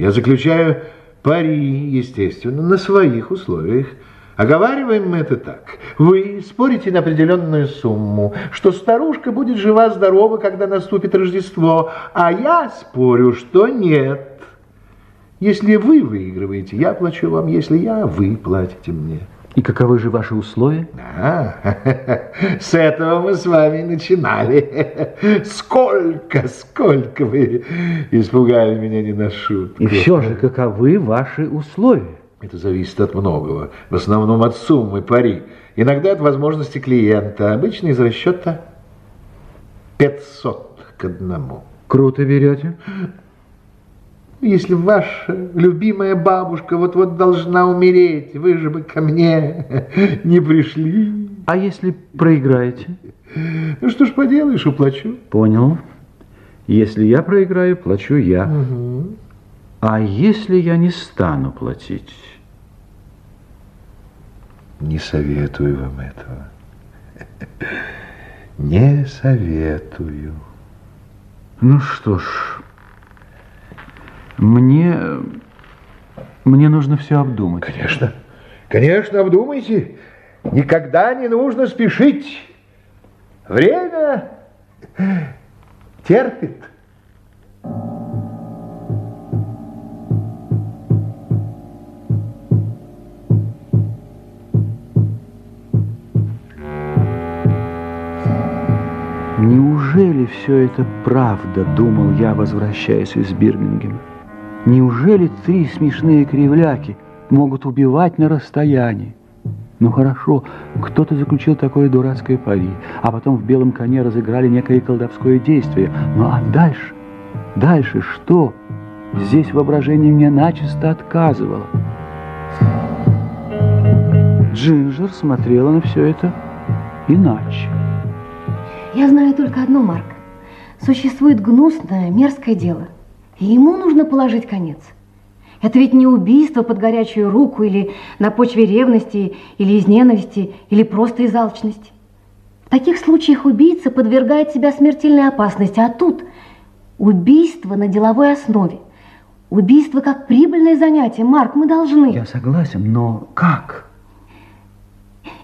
Я заключаю пари, естественно, на своих условиях. Оговариваем мы это так. Вы спорите на определенную сумму, что старушка будет жива-здорова, когда наступит Рождество, а я спорю, что нет. Если вы выигрываете, я плачу вам, если я, вы платите мне. И каковы же ваши условия? А, с этого мы с вами начинали. Сколько, сколько вы испугали меня не на шутку. И все же, каковы ваши условия? Это зависит от многого. В основном от суммы пари. Иногда от возможности клиента. Обычно из расчета 500 к одному. Круто берете. Если ваша любимая бабушка вот-вот должна умереть, вы же бы ко мне не пришли. А если проиграете? Ну что ж поделаешь, уплачу. Понял. Если я проиграю, плачу я. Угу. А если я не стану платить? Не советую вам этого. Не советую. Ну что ж, мне... Мне нужно все обдумать. Конечно. Конечно, обдумайте. Никогда не нужно спешить. Время терпит. Неужели все это правда, думал я, возвращаясь из Бирмингема? Неужели три смешные кривляки могут убивать на расстоянии? Ну хорошо, кто-то заключил такое дурацкое пари, а потом в белом коне разыграли некое колдовское действие. Ну а дальше? Дальше что? Здесь воображение мне начисто отказывало. Джинджер смотрела на все это иначе. Я знаю только одно, Марк. Существует гнусное, мерзкое дело. И ему нужно положить конец. Это ведь не убийство под горячую руку или на почве ревности, или из ненависти, или просто из алчности. В таких случаях убийца подвергает себя смертельной опасности, а тут убийство на деловой основе. Убийство как прибыльное занятие. Марк, мы должны... Я согласен, но как?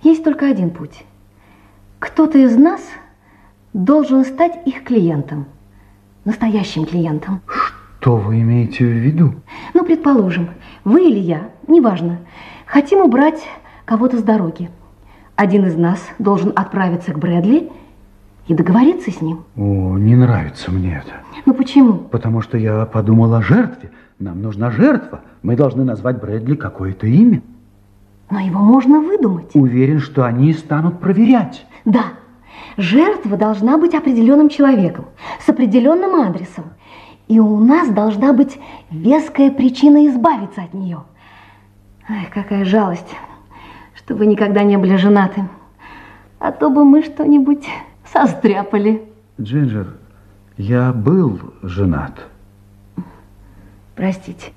Есть только один путь. Кто-то из нас должен стать их клиентом. Настоящим клиентом. Что вы имеете в виду? Ну, предположим, вы или я, неважно, хотим убрать кого-то с дороги. Один из нас должен отправиться к Брэдли и договориться с ним. О, не нравится мне это. Ну почему? Потому что я подумал о жертве. Нам нужна жертва. Мы должны назвать Брэдли какое-то имя. Но его можно выдумать. Уверен, что они станут проверять. Да, Жертва должна быть определенным человеком, с определенным адресом. И у нас должна быть веская причина избавиться от нее. Ай, какая жалость, что вы никогда не были женаты. А то бы мы что-нибудь состряпали. Джинджер, я был женат. Простите,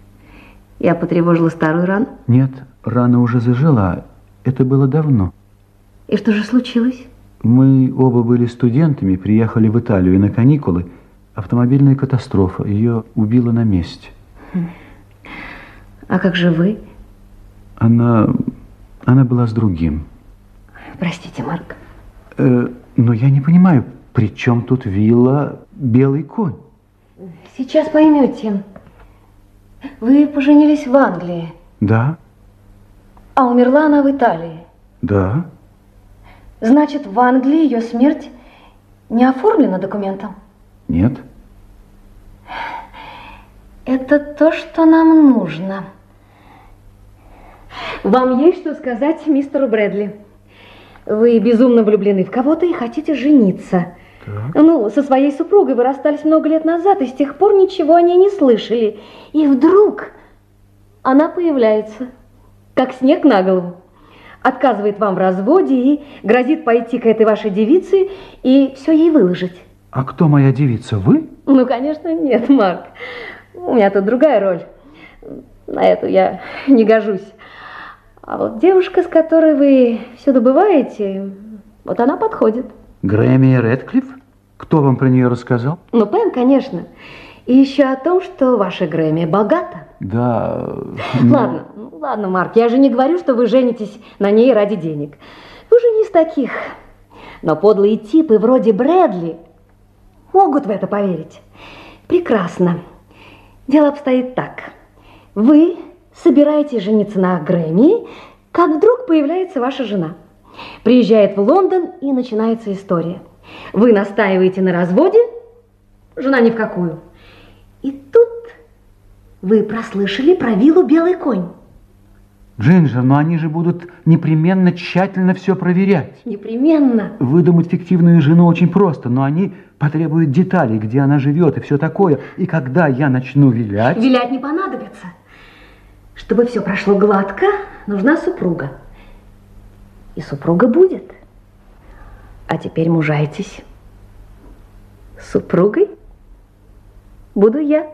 я потревожила старую рану? Нет, рана уже зажила. Это было давно. И что же случилось? Мы оба были студентами, приехали в Италию на каникулы. Автомобильная катастрофа. Ее убила на месте. А как же вы? Она... она была с другим. Простите, Марк. Э, но я не понимаю, при чем тут вилла «Белый конь»? Сейчас поймете. Вы поженились в Англии. Да. А умерла она в Италии. Да. Значит, в Англии ее смерть не оформлена документом? Нет. Это то, что нам нужно. Вам есть что сказать мистеру Брэдли? Вы безумно влюблены в кого-то и хотите жениться. Так. Ну, со своей супругой вы расстались много лет назад, и с тех пор ничего о ней не слышали. И вдруг она появляется, как снег на голову отказывает вам в разводе и грозит пойти к этой вашей девице и все ей выложить. А кто моя девица? Вы? Ну, конечно, нет, Марк. У меня тут другая роль. На эту я не гожусь. А вот девушка, с которой вы всюду бываете, вот она подходит. Грэмми Редклифф? Кто вам про нее рассказал? Ну, Пэм, конечно. И еще о том, что ваша Грэмми богата. Да. Ладно, ну, ладно, Марк, я же не говорю, что вы женитесь на ней ради денег. Вы же не из таких. Но подлые типы вроде Брэдли могут в это поверить. Прекрасно. Дело обстоит так. Вы собираетесь жениться на Грэмми, как вдруг появляется ваша жена. Приезжает в Лондон и начинается история. Вы настаиваете на разводе, жена ни в какую. И тут вы прослышали про виллу «Белый конь». Джинджер, но они же будут непременно тщательно все проверять. Непременно. Выдумать фиктивную жену очень просто, но они потребуют деталей, где она живет и все такое. И когда я начну вилять... Вилять не понадобится. Чтобы все прошло гладко, нужна супруга. И супруга будет. А теперь мужайтесь. Супругой буду я.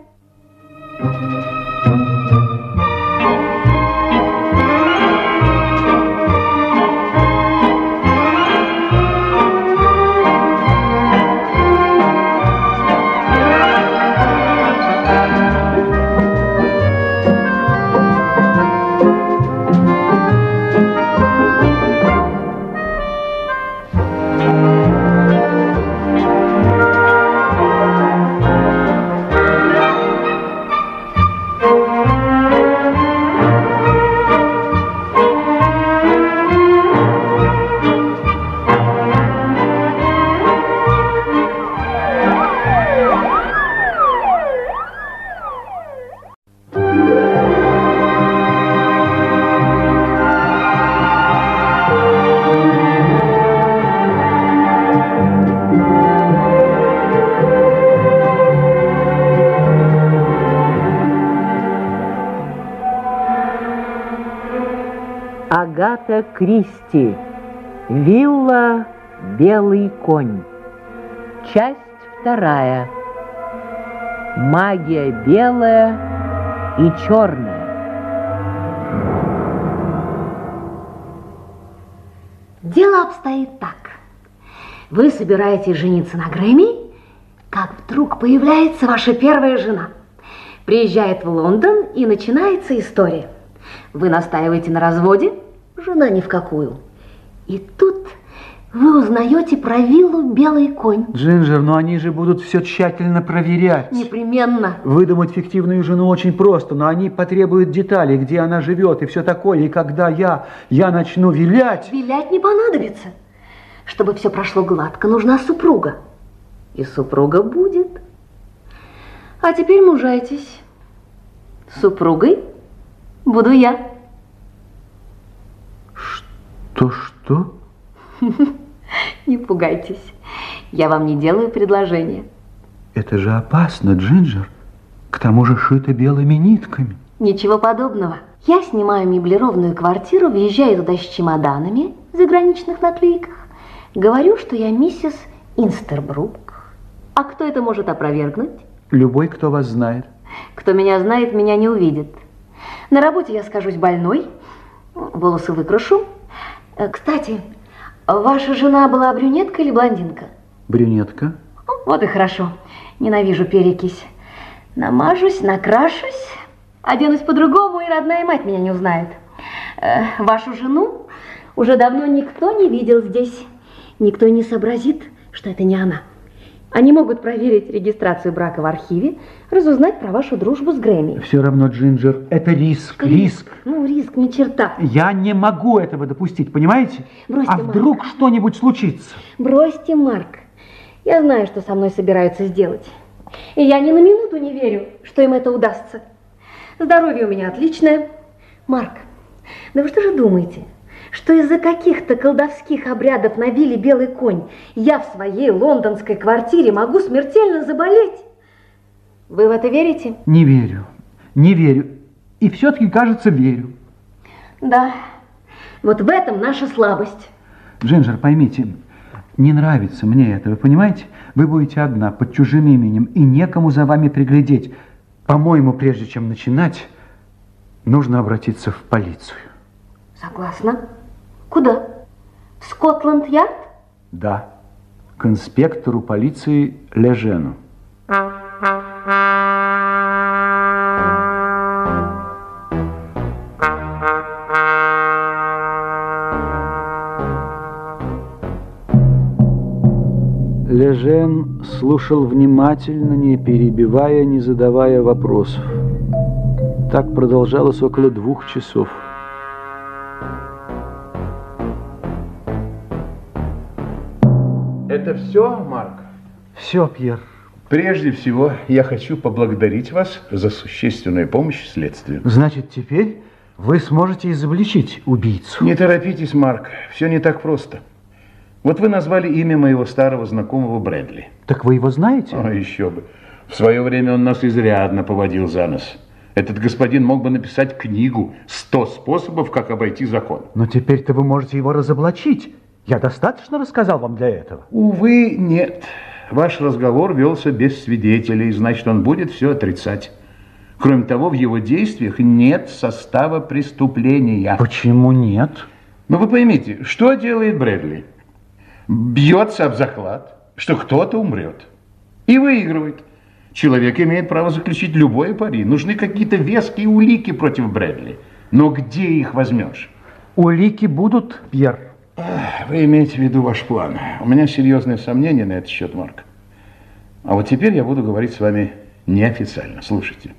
Агата Кристи. Вилла «Белый конь». Часть вторая. Магия белая и черная. Дело обстоит так. Вы собираетесь жениться на Грэмми, как вдруг появляется ваша первая жена. Приезжает в Лондон и начинается история. Вы настаиваете на разводе, жена ни в какую. И тут вы узнаете про виллу «Белый конь». Джинджер, но они же будут все тщательно проверять. Непременно. Выдумать фиктивную жену очень просто, но они потребуют деталей, где она живет и все такое. И когда я, я начну вилять... Вилять не понадобится. Чтобы все прошло гладко, нужна супруга. И супруга будет. А теперь мужайтесь. Супругой буду я. Что-что? Не пугайтесь. Я вам не делаю предложение. Это же опасно, Джинджер. К тому же шито белыми нитками. Ничего подобного. Я снимаю меблированную квартиру, въезжаю туда с чемоданами в заграничных наклейках. Говорю, что я миссис Инстербрук. А кто это может опровергнуть? Любой, кто вас знает. Кто меня знает, меня не увидит. На работе я скажусь больной, волосы выкрашу. Э, Кстати, ваша жена была брюнетка или блондинка? Брюнетка. Вот и хорошо. Ненавижу перекись. Намажусь, накрашусь, оденусь по-другому, и родная мать меня не узнает. Э, вашу жену уже давно никто не видел здесь. Никто не сообразит, что это не она. Они могут проверить регистрацию брака в архиве, разузнать про вашу дружбу с Грэмми. Все равно, Джинджер, это риск, риск. Ну, риск ни черта. Я не могу этого допустить, понимаете? Бросьте, а Марк. вдруг что-нибудь случится? Бросьте, Марк. Я знаю, что со мной собираются сделать. И я ни на минуту не верю, что им это удастся. Здоровье у меня отличное. Марк, да вы что же думаете, что из-за каких-то колдовских обрядов на вилле «Белый конь» я в своей лондонской квартире могу смертельно заболеть? Вы в это верите? Не верю, не верю. И все-таки, кажется, верю. Да, вот в этом наша слабость. Джинджер, поймите, Не нравится мне это, вы понимаете? Вы будете одна, под чужим именем, и некому за вами приглядеть. По-моему, прежде чем начинать, нужно обратиться в полицию. Согласна. Куда? В Скотланд-Ярд? Да, к инспектору полиции Лежену. Лежен слушал внимательно, не перебивая, не задавая вопросов. Так продолжалось около двух часов. Это все, Марк? Все, Пьер. Прежде всего, я хочу поблагодарить вас за существенную помощь следствию. Значит, теперь вы сможете изобличить убийцу. Не торопитесь, Марк, все не так просто. Вот вы назвали имя моего старого знакомого Брэдли. Так вы его знаете? А еще бы. В свое время он нас изрядно поводил за нос. Этот господин мог бы написать книгу «100 способов, как обойти закон». Но теперь-то вы можете его разоблачить. Я достаточно рассказал вам для этого? Увы, нет. Ваш разговор велся без свидетелей, значит, он будет все отрицать. Кроме того, в его действиях нет состава преступления. Почему нет? Ну, вы поймите, что делает Брэдли? Бьется об заклад, что кто-то умрет. И выигрывает. Человек имеет право заключить любое пари. Нужны какие-то веские улики против Брэдли. Но где их возьмешь? Улики будут, Пьер. Вы имеете в виду ваш план. У меня серьезные сомнения на этот счет, Марк. А вот теперь я буду говорить с вами неофициально. Слушайте.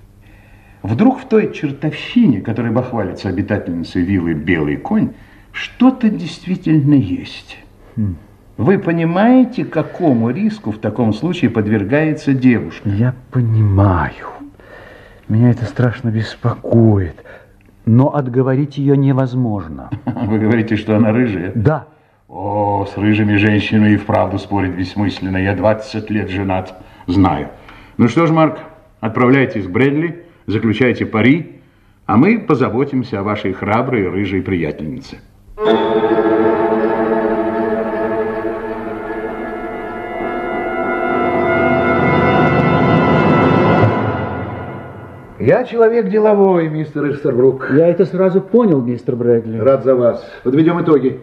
Вдруг в той чертовщине, которой бахвалится обитательницей виллы «Белый конь», что-то действительно есть. Хм. Вы понимаете, какому риску в таком случае подвергается девушка? Я понимаю. Меня это страшно беспокоит. Но отговорить ее невозможно. Вы говорите, что она рыжая? Да. О, с рыжими женщинами и вправду спорить бессмысленно. Я 20 лет женат, знаю. Ну что ж, Марк, отправляйтесь к Брэдли, заключайте пари, а мы позаботимся о вашей храброй рыжей приятельнице. Я человек деловой, мистер Эстербрук. Я это сразу понял, мистер Брэдли. Рад за вас. Подведем итоги.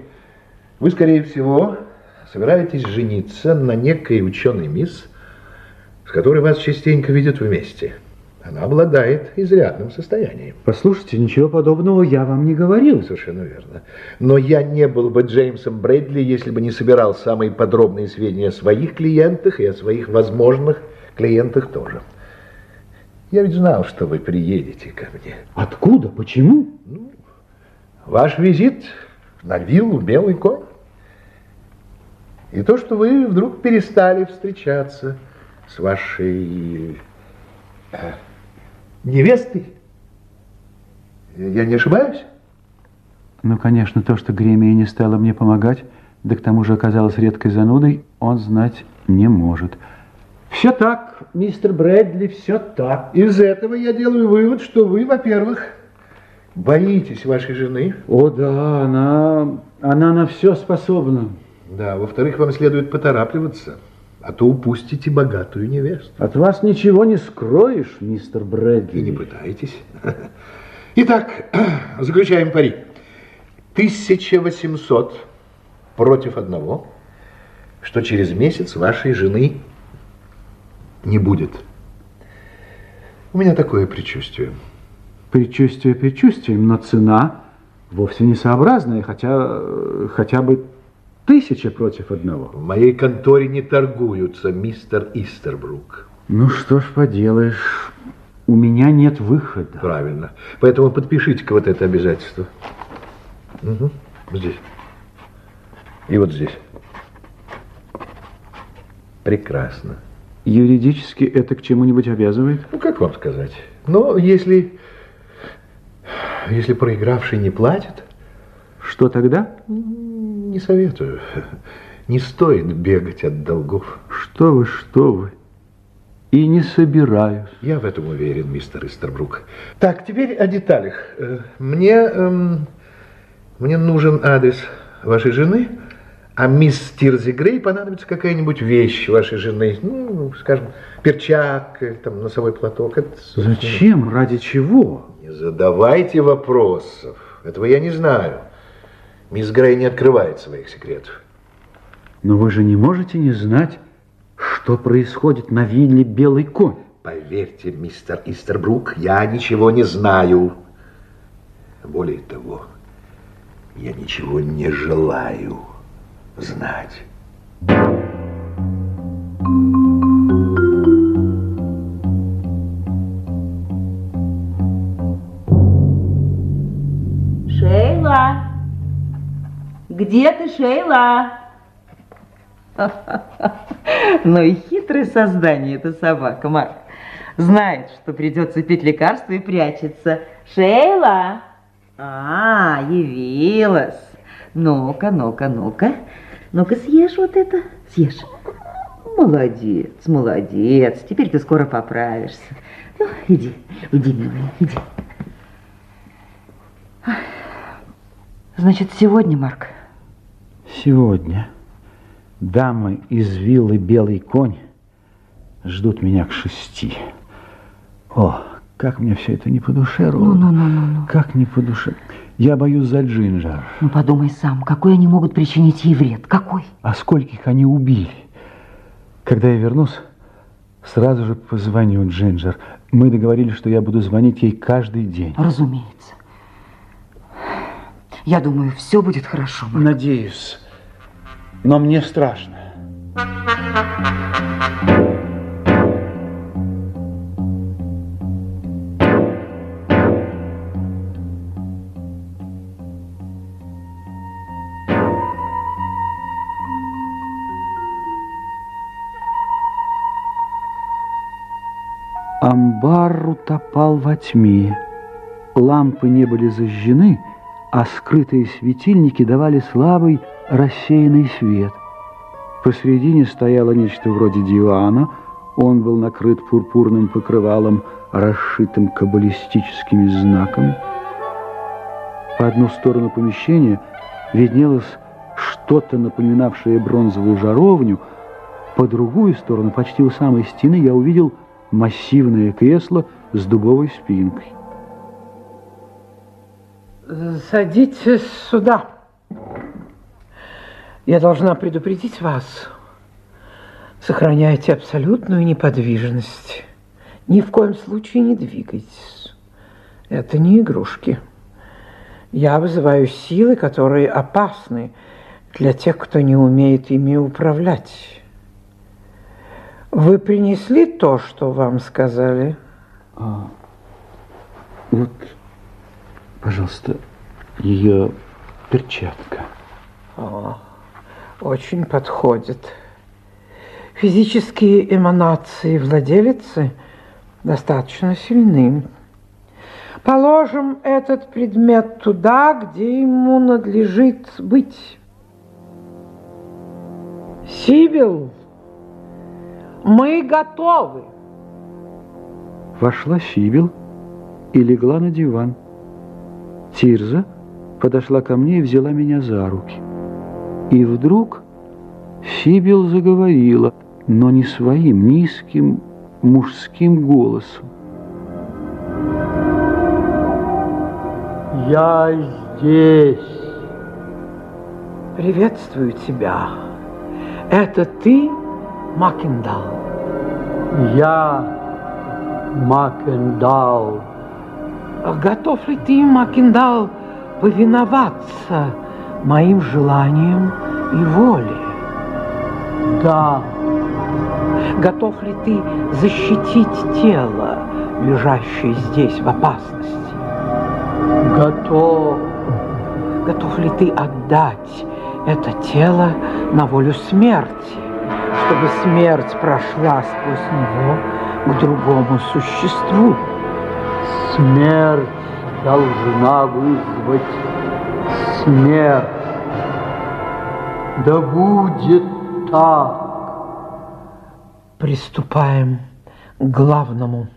Вы, скорее всего, собираетесь жениться на некой ученой мисс, с которой вас частенько видят вместе. Она обладает изрядным состоянием. Послушайте, ничего подобного я вам не говорил. Совершенно верно. Но я не был бы Джеймсом Брэдли, если бы не собирал самые подробные сведения о своих клиентах и о своих возможных клиентах тоже. Я ведь знал, что вы приедете ко мне. Откуда? Почему? Ну, ваш визит на виллу «Белый конь». И то, что вы вдруг перестали встречаться с вашей э, невестой. Я не ошибаюсь? Ну, конечно, то, что Гремия не стала мне помогать, да к тому же оказалась редкой занудой, он знать не может. Все так, мистер Брэдли, все так. Из этого я делаю вывод, что вы, во-первых, боитесь вашей жены. О, да, она, она на все способна. Да, во-вторых, вам следует поторапливаться, а то упустите богатую невесту. От вас ничего не скроешь, мистер Брэдли. И не пытайтесь. Итак, заключаем пари. 1800 против одного, что через месяц вашей жены не будет. У меня такое предчувствие. Предчувствие предчувствием, но цена вовсе несообразная, хотя хотя бы тысяча против одного. В моей конторе не торгуются, мистер Истербрук. Ну что ж поделаешь, у меня нет выхода. Правильно. Поэтому подпишите-ка вот это обязательство. Угу. Здесь. И вот здесь. Прекрасно. Юридически это к чему-нибудь обязывает? Ну, как вам сказать? Но если, если проигравший не платит... Что тогда? Не советую. Не стоит бегать от долгов. Что вы, что вы. И не собираюсь. Я в этом уверен, мистер Истербрук. Так, теперь о деталях. Мне, эм, мне нужен адрес вашей жены, А мисс Тирзи Грей понадобится какая-нибудь вещь вашей жены, ну, скажем, перчак, или там, носовой платок. Это, Зачем? Ради чего? Не задавайте вопросов. Этого я не знаю. Мисс Грей не открывает своих секретов. Но вы же не можете не знать, что происходит на вилле «Белый конь». Поверьте, мистер Истербрук, я ничего не знаю. Более того, я ничего не желаю знать. Шейла! Где ты, Шейла? Ну и хитрое создание эта собака, Марк. Знает, что придется пить лекарство и прячется. Шейла! А, явилась. Ну-ка, ну-ка, ну-ка. Ну-ка, съешь вот это, съешь. Молодец, молодец. Теперь ты скоро поправишься. Ну, иди, иди, милая, иди. Значит, сегодня, Марк? Сегодня дамы из виллы «Белый конь» ждут меня к шести. О, как мне все это не по душе, Роуд. Ну, ну, ну, ну, ну. Как не по душе. Я боюсь за Джинджер. Ну, подумай сам, какой они могут причинить ей вред? Какой? А скольких они убили? Когда я вернусь, сразу же позвоню Джинджер. Мы договорились, что я буду звонить ей каждый день. Разумеется. Я думаю, все будет хорошо. Марк. Надеюсь. Но мне страшно. Амбар утопал во тьме. Лампы не были зажжены, а скрытые светильники давали слабый рассеянный свет. Посредине стояло нечто вроде дивана, он был накрыт пурпурным покрывалом, расшитым каббалистическими знаками. По одну сторону помещения виднелось что-то, напоминавшее бронзовую жаровню, по другую сторону, почти у самой стены, я увидел массивное кресло с дубовой спинкой. Садитесь сюда. Я должна предупредить вас. Сохраняйте абсолютную неподвижность. Ни в коем случае не двигайтесь. Это не игрушки. Я вызываю силы, которые опасны для тех, кто не умеет ими управлять. Вы принесли то, что вам сказали? А, вот, пожалуйста, ее перчатка. О, очень подходит. Физические эманации владелицы достаточно сильны. Положим этот предмет туда, где ему надлежит быть. Сибил, мы готовы. Вошла Сибил и легла на диван. Тирза подошла ко мне и взяла меня за руки. И вдруг Сибил заговорила, но не своим низким мужским голосом. Я здесь. Приветствую тебя. Это ты, Макиндал? Я Макендал. Готов ли ты, Макиндал, повиноваться моим желаниям и воле? Да. Готов ли ты защитить тело, лежащее здесь в опасности? Готов. Готов ли ты отдать это тело на волю смерти, чтобы смерть прошла сквозь него к другому существу? Смерть должна вызвать смерть. Да будет так. Приступаем к главному.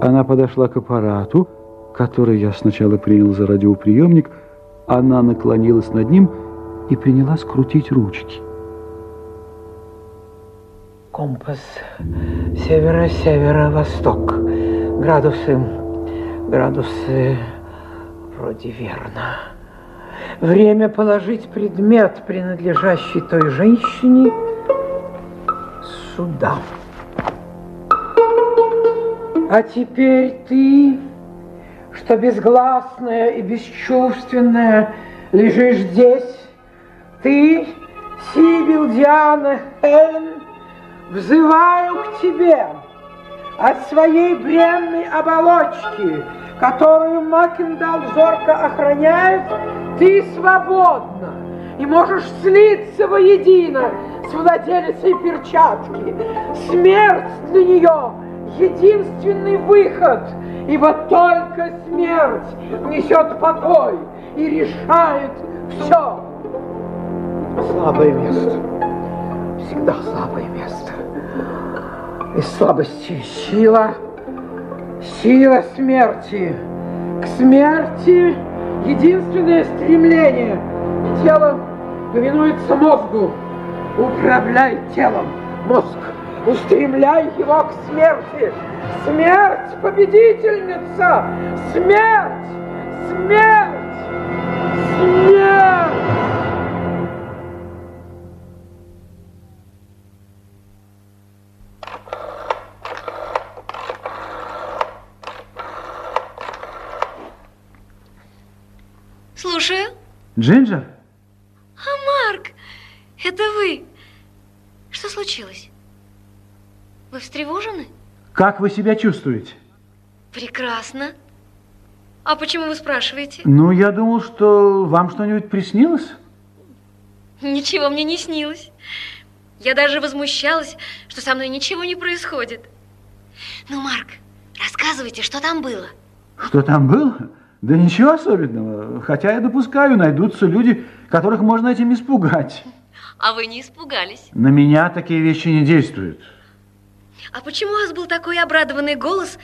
Она подошла к аппарату, который я сначала принял за радиоприемник, Она наклонилась над ним и принялась крутить ручки. Компас северо-северо-восток. Градусы, градусы вроде верно. Время положить предмет, принадлежащий той женщине, сюда. А теперь ты, что безгласная и бесчувственная, лежишь здесь, ты, Сибил Диана Хелен, взываю к тебе от своей бренной оболочки, которую Макиндал зорко охраняет, ты свободна и можешь слиться воедино с владелицей перчатки. Смерть для нее единственный выход, ибо только смерть несет покой и решает все. Слабое место, всегда слабое место. Из слабости сила, сила смерти. К смерти единственное стремление. Тело повинуется мозгу. Управляй телом, мозг. Устремляй его к смерти. Смерть победительница! Смерть! Смерть! Смерть! Джинджер? А, Марк, это вы. Что случилось? Вы встревожены? Как вы себя чувствуете? Прекрасно. А почему вы спрашиваете? Ну, я думал, что вам что-нибудь приснилось? Ничего мне не снилось. Я даже возмущалась, что со мной ничего не происходит. Ну, Марк, рассказывайте, что там было. Что там было? Да ничего особенного. Хотя я допускаю, найдутся люди, которых можно этим испугать. А вы не испугались? На меня такие вещи не действуют. А почему у вас был такой обрадованный голос,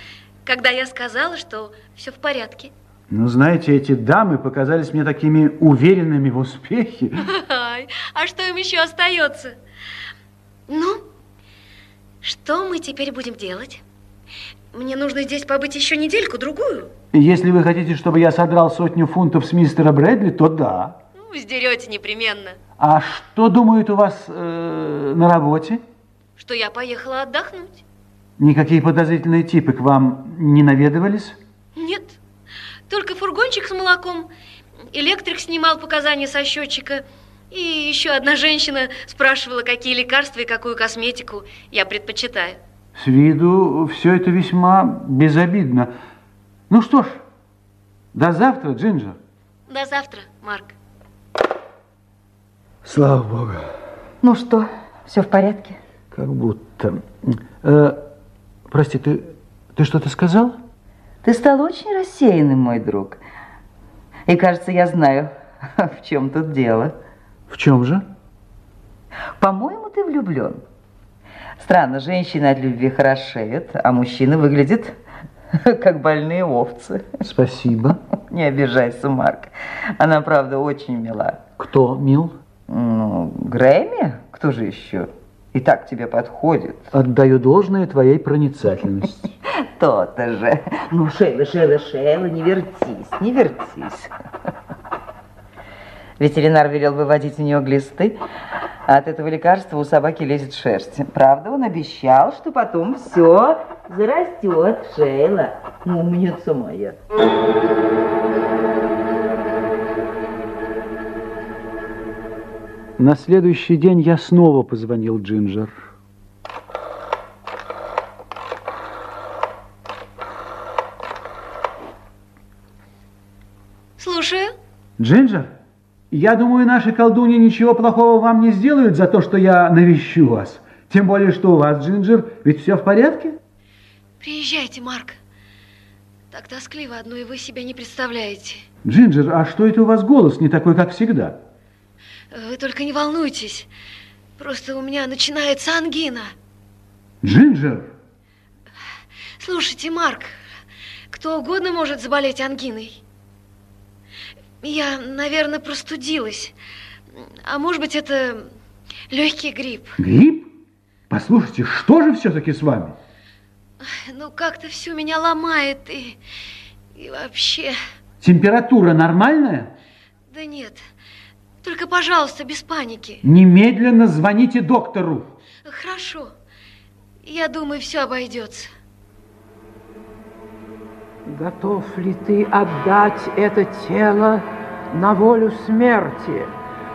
когда я сказала, что все в порядке? Ну, знаете, эти дамы показались мне такими уверенными в успехе. А что им еще остается? Ну, что мы теперь будем делать? Мне нужно здесь побыть еще недельку-другую. Если вы хотите, чтобы я содрал сотню фунтов с мистера Брэдли, то да. Ну, сдерете непременно. А что думают у вас э, на работе? Что я поехала отдохнуть. Никакие подозрительные типы к вам не наведывались? Нет, только фургончик с молоком. Электрик снимал показания со счетчика. И еще одна женщина спрашивала, какие лекарства и какую косметику я предпочитаю. С виду все это весьма безобидно. Ну что ж, до завтра, Джинджер. До завтра, Марк. Слава Богу. Ну что, все в порядке? Как будто. Э, прости, ты, ты что-то сказал? Ты стал очень рассеянным, мой друг. И кажется, я знаю, в чем тут дело. В чем же? По-моему, ты влюблен. Странно, женщины от любви хорошеют, а мужчины выглядят как больные овцы. Спасибо. Не обижайся, Марк. Она, правда, очень мила. Кто мил? Ну, Грэмми? Кто же еще? И так тебе подходит. Отдаю должное твоей проницательности. То-то же. Ну, Шейла, Шейла, Шейла, не вертись, не вертись. Ветеринар велел выводить у нее глисты, от этого лекарства у собаки лезет шерсть. Правда, он обещал, что потом все зарастет, Шейла. Умница моя. На следующий день я снова позвонил Джинджер. Слушаю. Джинджер, я думаю, наши колдуньи ничего плохого вам не сделают за то, что я навещу вас. Тем более, что у вас, Джинджер, ведь все в порядке? Приезжайте, Марк. Так тоскливо одно, и вы себя не представляете. Джинджер, а что это у вас голос не такой, как всегда? Вы только не волнуйтесь. Просто у меня начинается ангина. Джинджер? Слушайте, Марк, кто угодно может заболеть ангиной. Я, наверное, простудилась. А может быть, это легкий грипп. Грипп? Послушайте, что же все-таки с вами? Ну, как-то все меня ломает и, и вообще... Температура нормальная? Да нет, только, пожалуйста, без паники. Немедленно звоните доктору. Хорошо. Я думаю, все обойдется. Готов ли ты отдать это тело на волю смерти,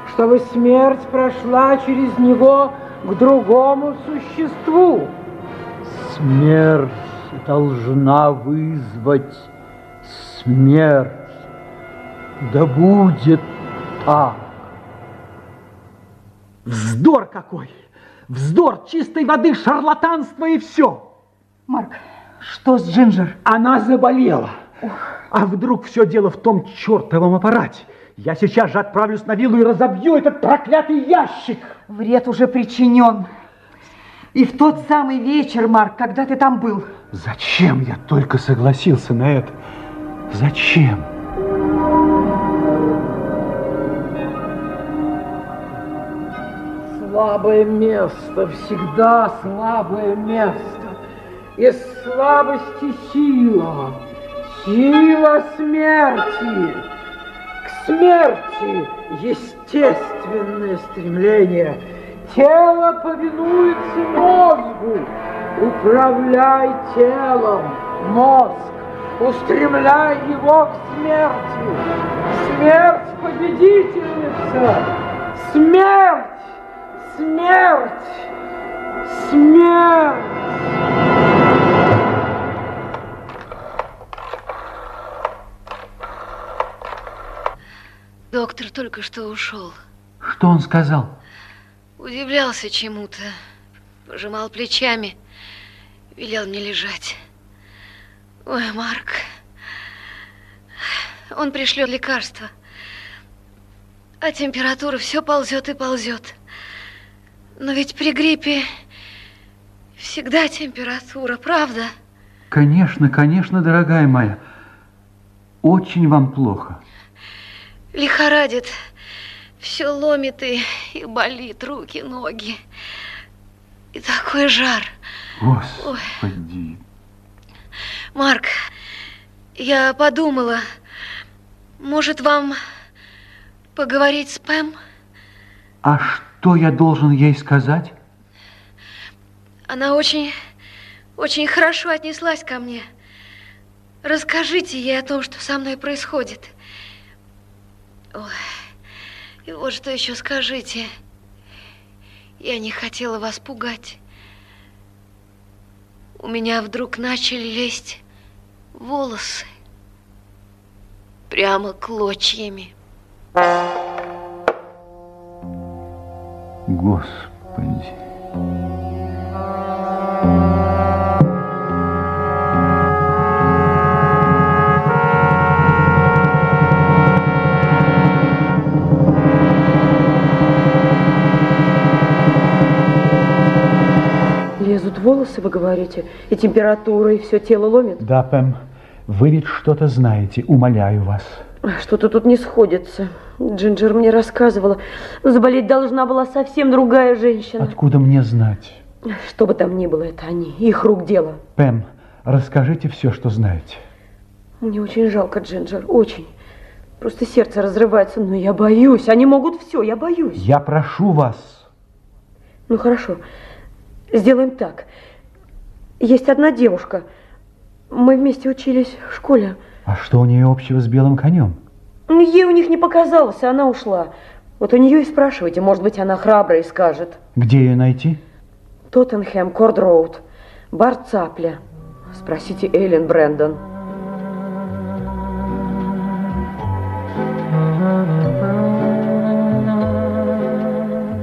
чтобы смерть прошла через него к другому существу? Смерть должна вызвать смерть. Да будет так. Вздор какой! Вздор чистой воды, шарлатанство и все. Марк, что с Джинджер? Она заболела. А вдруг все дело в том чертовом аппарате? Я сейчас же отправлюсь на виллу и разобью этот проклятый ящик. Вред уже причинен. И в тот самый вечер, Марк, когда ты там был. Зачем я только согласился на это? Зачем? Слабое место, всегда слабое место. Из слабости сила, сила смерти. К смерти естественное стремление. Тело повинуется мозгу. Управляй телом, мозг. Устремляй его к смерти. Смерть победительница. Смерть! Смерть! Смерть! Доктор только что ушел. Что он сказал? Удивлялся чему-то. Пожимал плечами. Велел мне лежать. Ой, Марк. Он пришлет лекарство. А температура все ползет и ползет. Но ведь при гриппе всегда температура, правда? Конечно, конечно, дорогая моя. Очень вам плохо. Лихорадит. Все ломит и, и болит руки, ноги. И такой жар. Господи. Марк, я подумала, может, вам поговорить с Пэм? А что я должен ей сказать? Она очень, очень хорошо отнеслась ко мне. Расскажите ей о том, что со мной происходит. Ой, и вот что еще скажите. Я не хотела вас пугать. У меня вдруг начали лезть волосы. Прямо клочьями. Господи. Волосы, вы говорите, и температура, и все тело ломит? Да, Пэм, вы ведь что-то знаете, умоляю вас. Что-то тут не сходится. Джинджер мне рассказывала. Заболеть должна была совсем другая женщина. Откуда мне знать? Что бы там ни было, это они, их рук дело. Пэм, расскажите все, что знаете. Мне очень жалко Джинджер, очень. Просто сердце разрывается, но я боюсь. Они могут все, я боюсь. Я прошу вас. Ну хорошо, сделаем так. Есть одна девушка. Мы вместе учились в школе. А что у нее общего с белым конем? Ну, Ей у них не показалось, и она ушла. Вот у нее и спрашивайте, может быть, она храбрая и скажет. Где ее найти? Тоттенхэм, Корд-Роуд, бар Цапля. Спросите Эйлен Брэндон.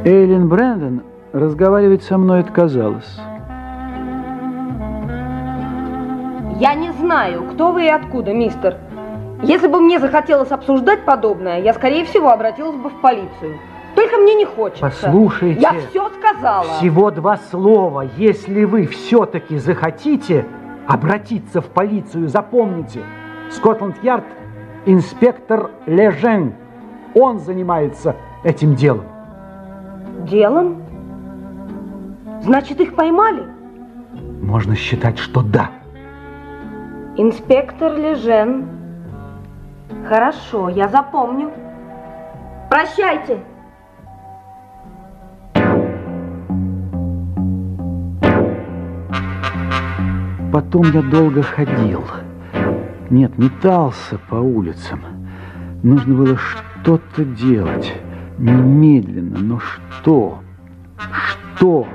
Эйлин Брэндон разговаривать со мной отказалась. Я не знаю, кто вы и откуда, мистер. Если бы мне захотелось обсуждать подобное, я, скорее всего, обратилась бы в полицию. Только мне не хочется. Послушайте. Я все сказала. Всего два слова. Если вы все-таки захотите обратиться в полицию, запомните, Скотланд-Ярд инспектор Лежен. Он занимается этим делом. Делом? Значит, их поймали? Можно считать, что да. Инспектор Лежен. Хорошо, я запомню. Прощайте. Потом я долго ходил. Нет, метался по улицам. Нужно было что-то делать. Немедленно, но что? Что?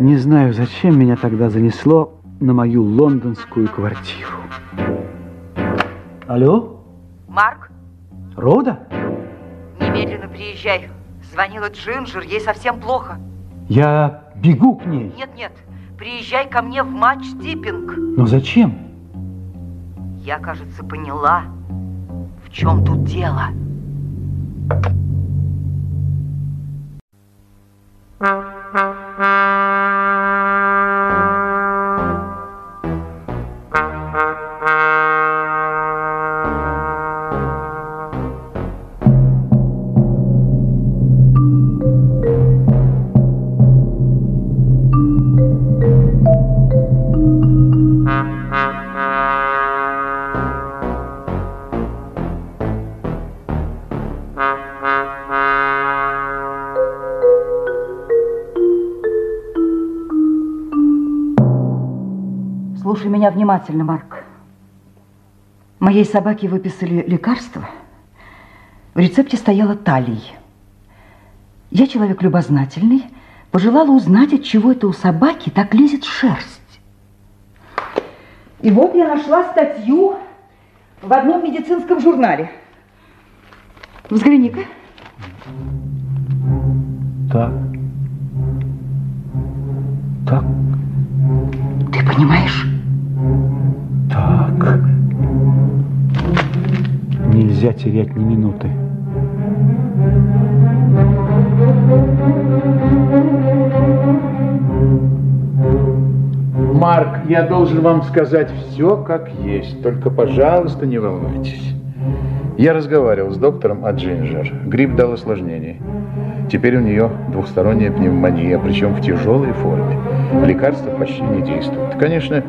Не знаю, зачем меня тогда занесло на мою лондонскую квартиру. Алло? Марк, Рода? немедленно приезжай. Звонила Джинджер, ей совсем плохо. Я бегу к ней. Нет, нет, приезжай ко мне в матч Диппинг. Но зачем? Я, кажется, поняла, в чем тут дело. Слушай меня внимательно, Марк. Моей собаке выписали лекарство. В рецепте стояло талий. Я человек любознательный, пожелала узнать, от чего это у собаки так лезет шерсть. И вот я нашла статью в одном медицинском журнале. Взгляни-ка. Так. Так. Ты понимаешь? Нельзя терять ни минуты. Марк, я должен вам сказать все как есть, только, пожалуйста, не волнуйтесь. Я разговаривал с доктором от Джинджер. Грипп дал осложнение. Теперь у нее двухсторонняя пневмония, причем в тяжелой форме. Лекарства почти не действуют. Конечно,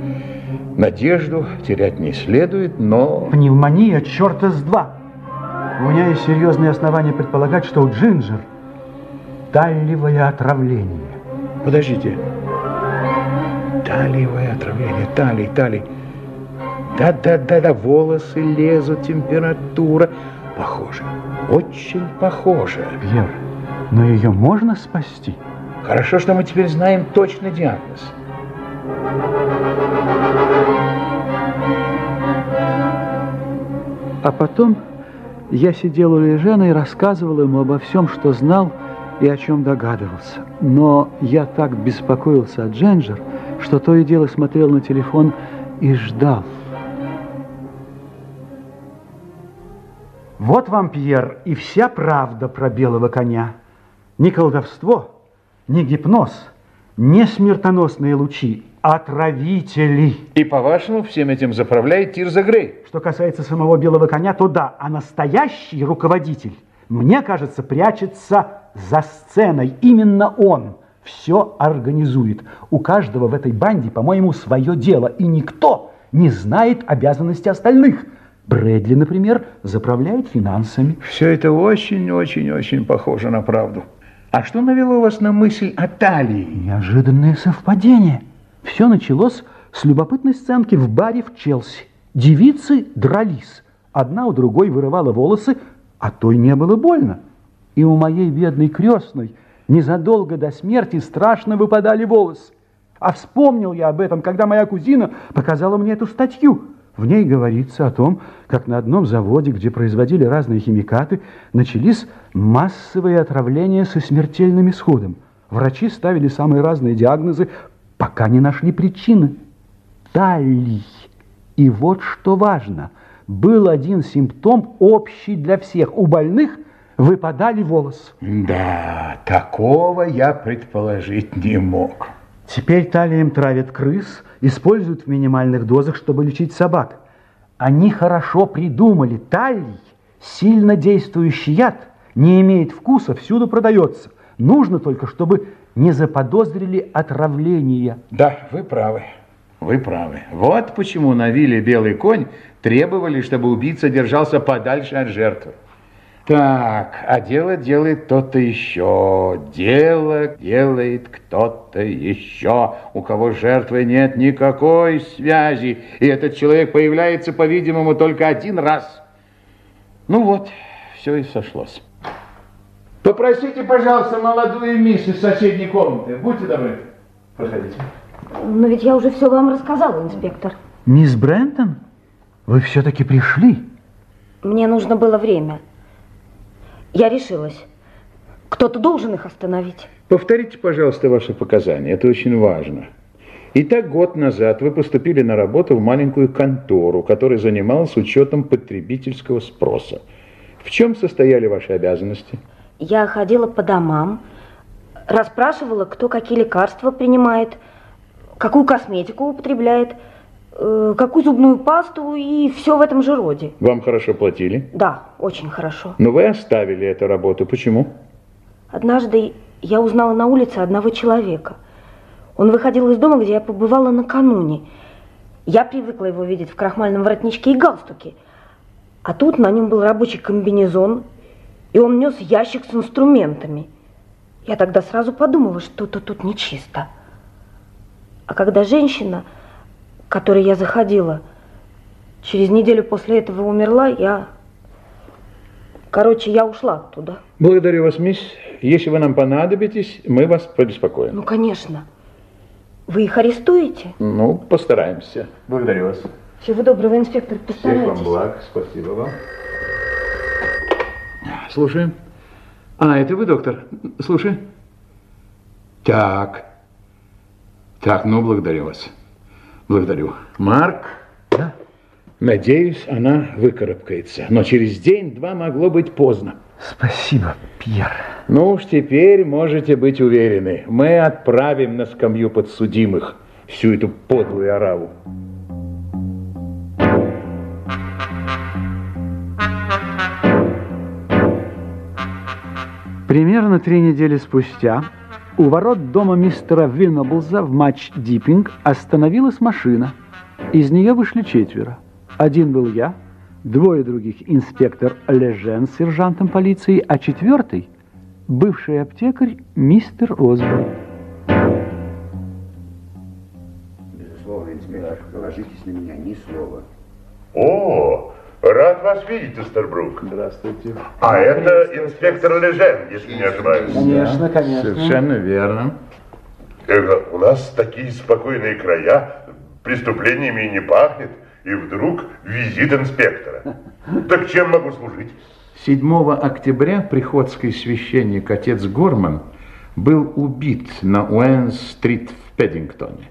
надежду терять не следует, но... Пневмония черта с два. У меня есть серьезные основания предполагать, что у Джинджер талливое отравление. Подождите. Талиевое отравление, талий, талий. Да-да-да-да, волосы лезут, температура. Похоже, очень похоже. Пьер, но ее можно спасти? Хорошо, что мы теперь знаем точный диагноз. А потом я сидел у Лежена и рассказывал ему обо всем, что знал и о чем догадывался. Но я так беспокоился о Дженджер, что то и дело смотрел на телефон и ждал. Вот вам, Пьер, и вся правда про белого коня. Не колдовство, не гипноз, не смертоносные лучи, отравители. И, по-вашему, всем этим заправляет Тирза Грей? Что касается самого белого коня, то да, а настоящий руководитель, мне кажется, прячется за сценой. Именно он все организует. У каждого в этой банде, по-моему, свое дело, и никто не знает обязанности остальных. Брэдли, например, заправляет финансами. Все это очень-очень-очень похоже на правду. А что навело вас на мысль о талии? Неожиданное совпадение. Все началось с любопытной сценки в баре в Челси. Девицы дрались. Одна у другой вырывала волосы, а той не было больно. И у моей бедной крестной незадолго до смерти страшно выпадали волосы. А вспомнил я об этом, когда моя кузина показала мне эту статью. В ней говорится о том, как на одном заводе, где производили разные химикаты, начались массовые отравления со смертельным исходом. Врачи ставили самые разные диагнозы, пока не нашли причины. Талий. И вот что важно. Был один симптом общий для всех. У больных выпадали волосы. Да, такого я предположить не мог. Теперь талием травят крыс, используют в минимальных дозах, чтобы лечить собак. Они хорошо придумали. Талий, сильно действующий яд, не имеет вкуса, всюду продается. Нужно только, чтобы не заподозрили отравление. Да, вы правы. Вы правы. Вот почему на вилле «Белый конь» требовали, чтобы убийца держался подальше от жертвы. Так, а дело делает кто-то еще. Дело делает кто-то еще, у кого с жертвой нет никакой связи. И этот человек появляется, по-видимому, только один раз. Ну вот, все и сошлось. Попросите, пожалуйста, молодую мисс из соседней комнаты. Будьте добры. Проходите. Но ведь я уже все вам рассказала, инспектор. Мисс Брентон, вы все-таки пришли? Мне нужно было время. Я решилась. Кто-то должен их остановить. Повторите, пожалуйста, ваши показания. Это очень важно. Итак, год назад вы поступили на работу в маленькую контору, которая занималась учетом потребительского спроса. В чем состояли ваши обязанности? Я ходила по домам, расспрашивала, кто какие лекарства принимает, какую косметику употребляет, э, какую зубную пасту и все в этом же роде. Вам хорошо платили? Да, очень хорошо. Но вы оставили эту работу. Почему? Однажды я узнала на улице одного человека. Он выходил из дома, где я побывала накануне. Я привыкла его видеть в крахмальном воротничке и галстуке. А тут на нем был рабочий комбинезон, и он нес ящик с инструментами. Я тогда сразу подумала, что-то тут нечисто. А когда женщина, к которой я заходила, через неделю после этого умерла, я... Короче, я ушла оттуда. Благодарю вас, мисс. Если вы нам понадобитесь, мы вас побеспокоим. Ну, конечно. Вы их арестуете? Ну, постараемся. Благодарю вас. Всего доброго, инспектор, постарайтесь. Всех вам благ. Спасибо вам. Слушаем. А, это вы, доктор? Слушай. Так. Так, ну, благодарю вас. Благодарю. Марк? Да? Надеюсь, она выкарабкается. Но через день-два могло быть поздно. Спасибо, Пьер. Ну уж теперь можете быть уверены. Мы отправим на скамью подсудимых всю эту подлую ораву. Примерно три недели спустя у ворот дома мистера Винноблза в матч Диппинг остановилась машина. Из нее вышли четверо. Один был я, двое других инспектор Лежен с сержантом полиции, а четвертый – бывший аптекарь мистер Осборн. Безусловно, инспектор, положитесь на меня, ни слова. О, рад вас видеть, мистер Брук. Здравствуйте. А это инспектор Лежен, если не ошибаюсь. Конечно, конечно. Совершенно верно. Э, У нас такие спокойные края, преступлениями и не пахнет, и вдруг визит инспектора. Так чем могу служить? 7 октября приходский священник отец Горман был убит на Уэн-стрит в Пэддингтоне.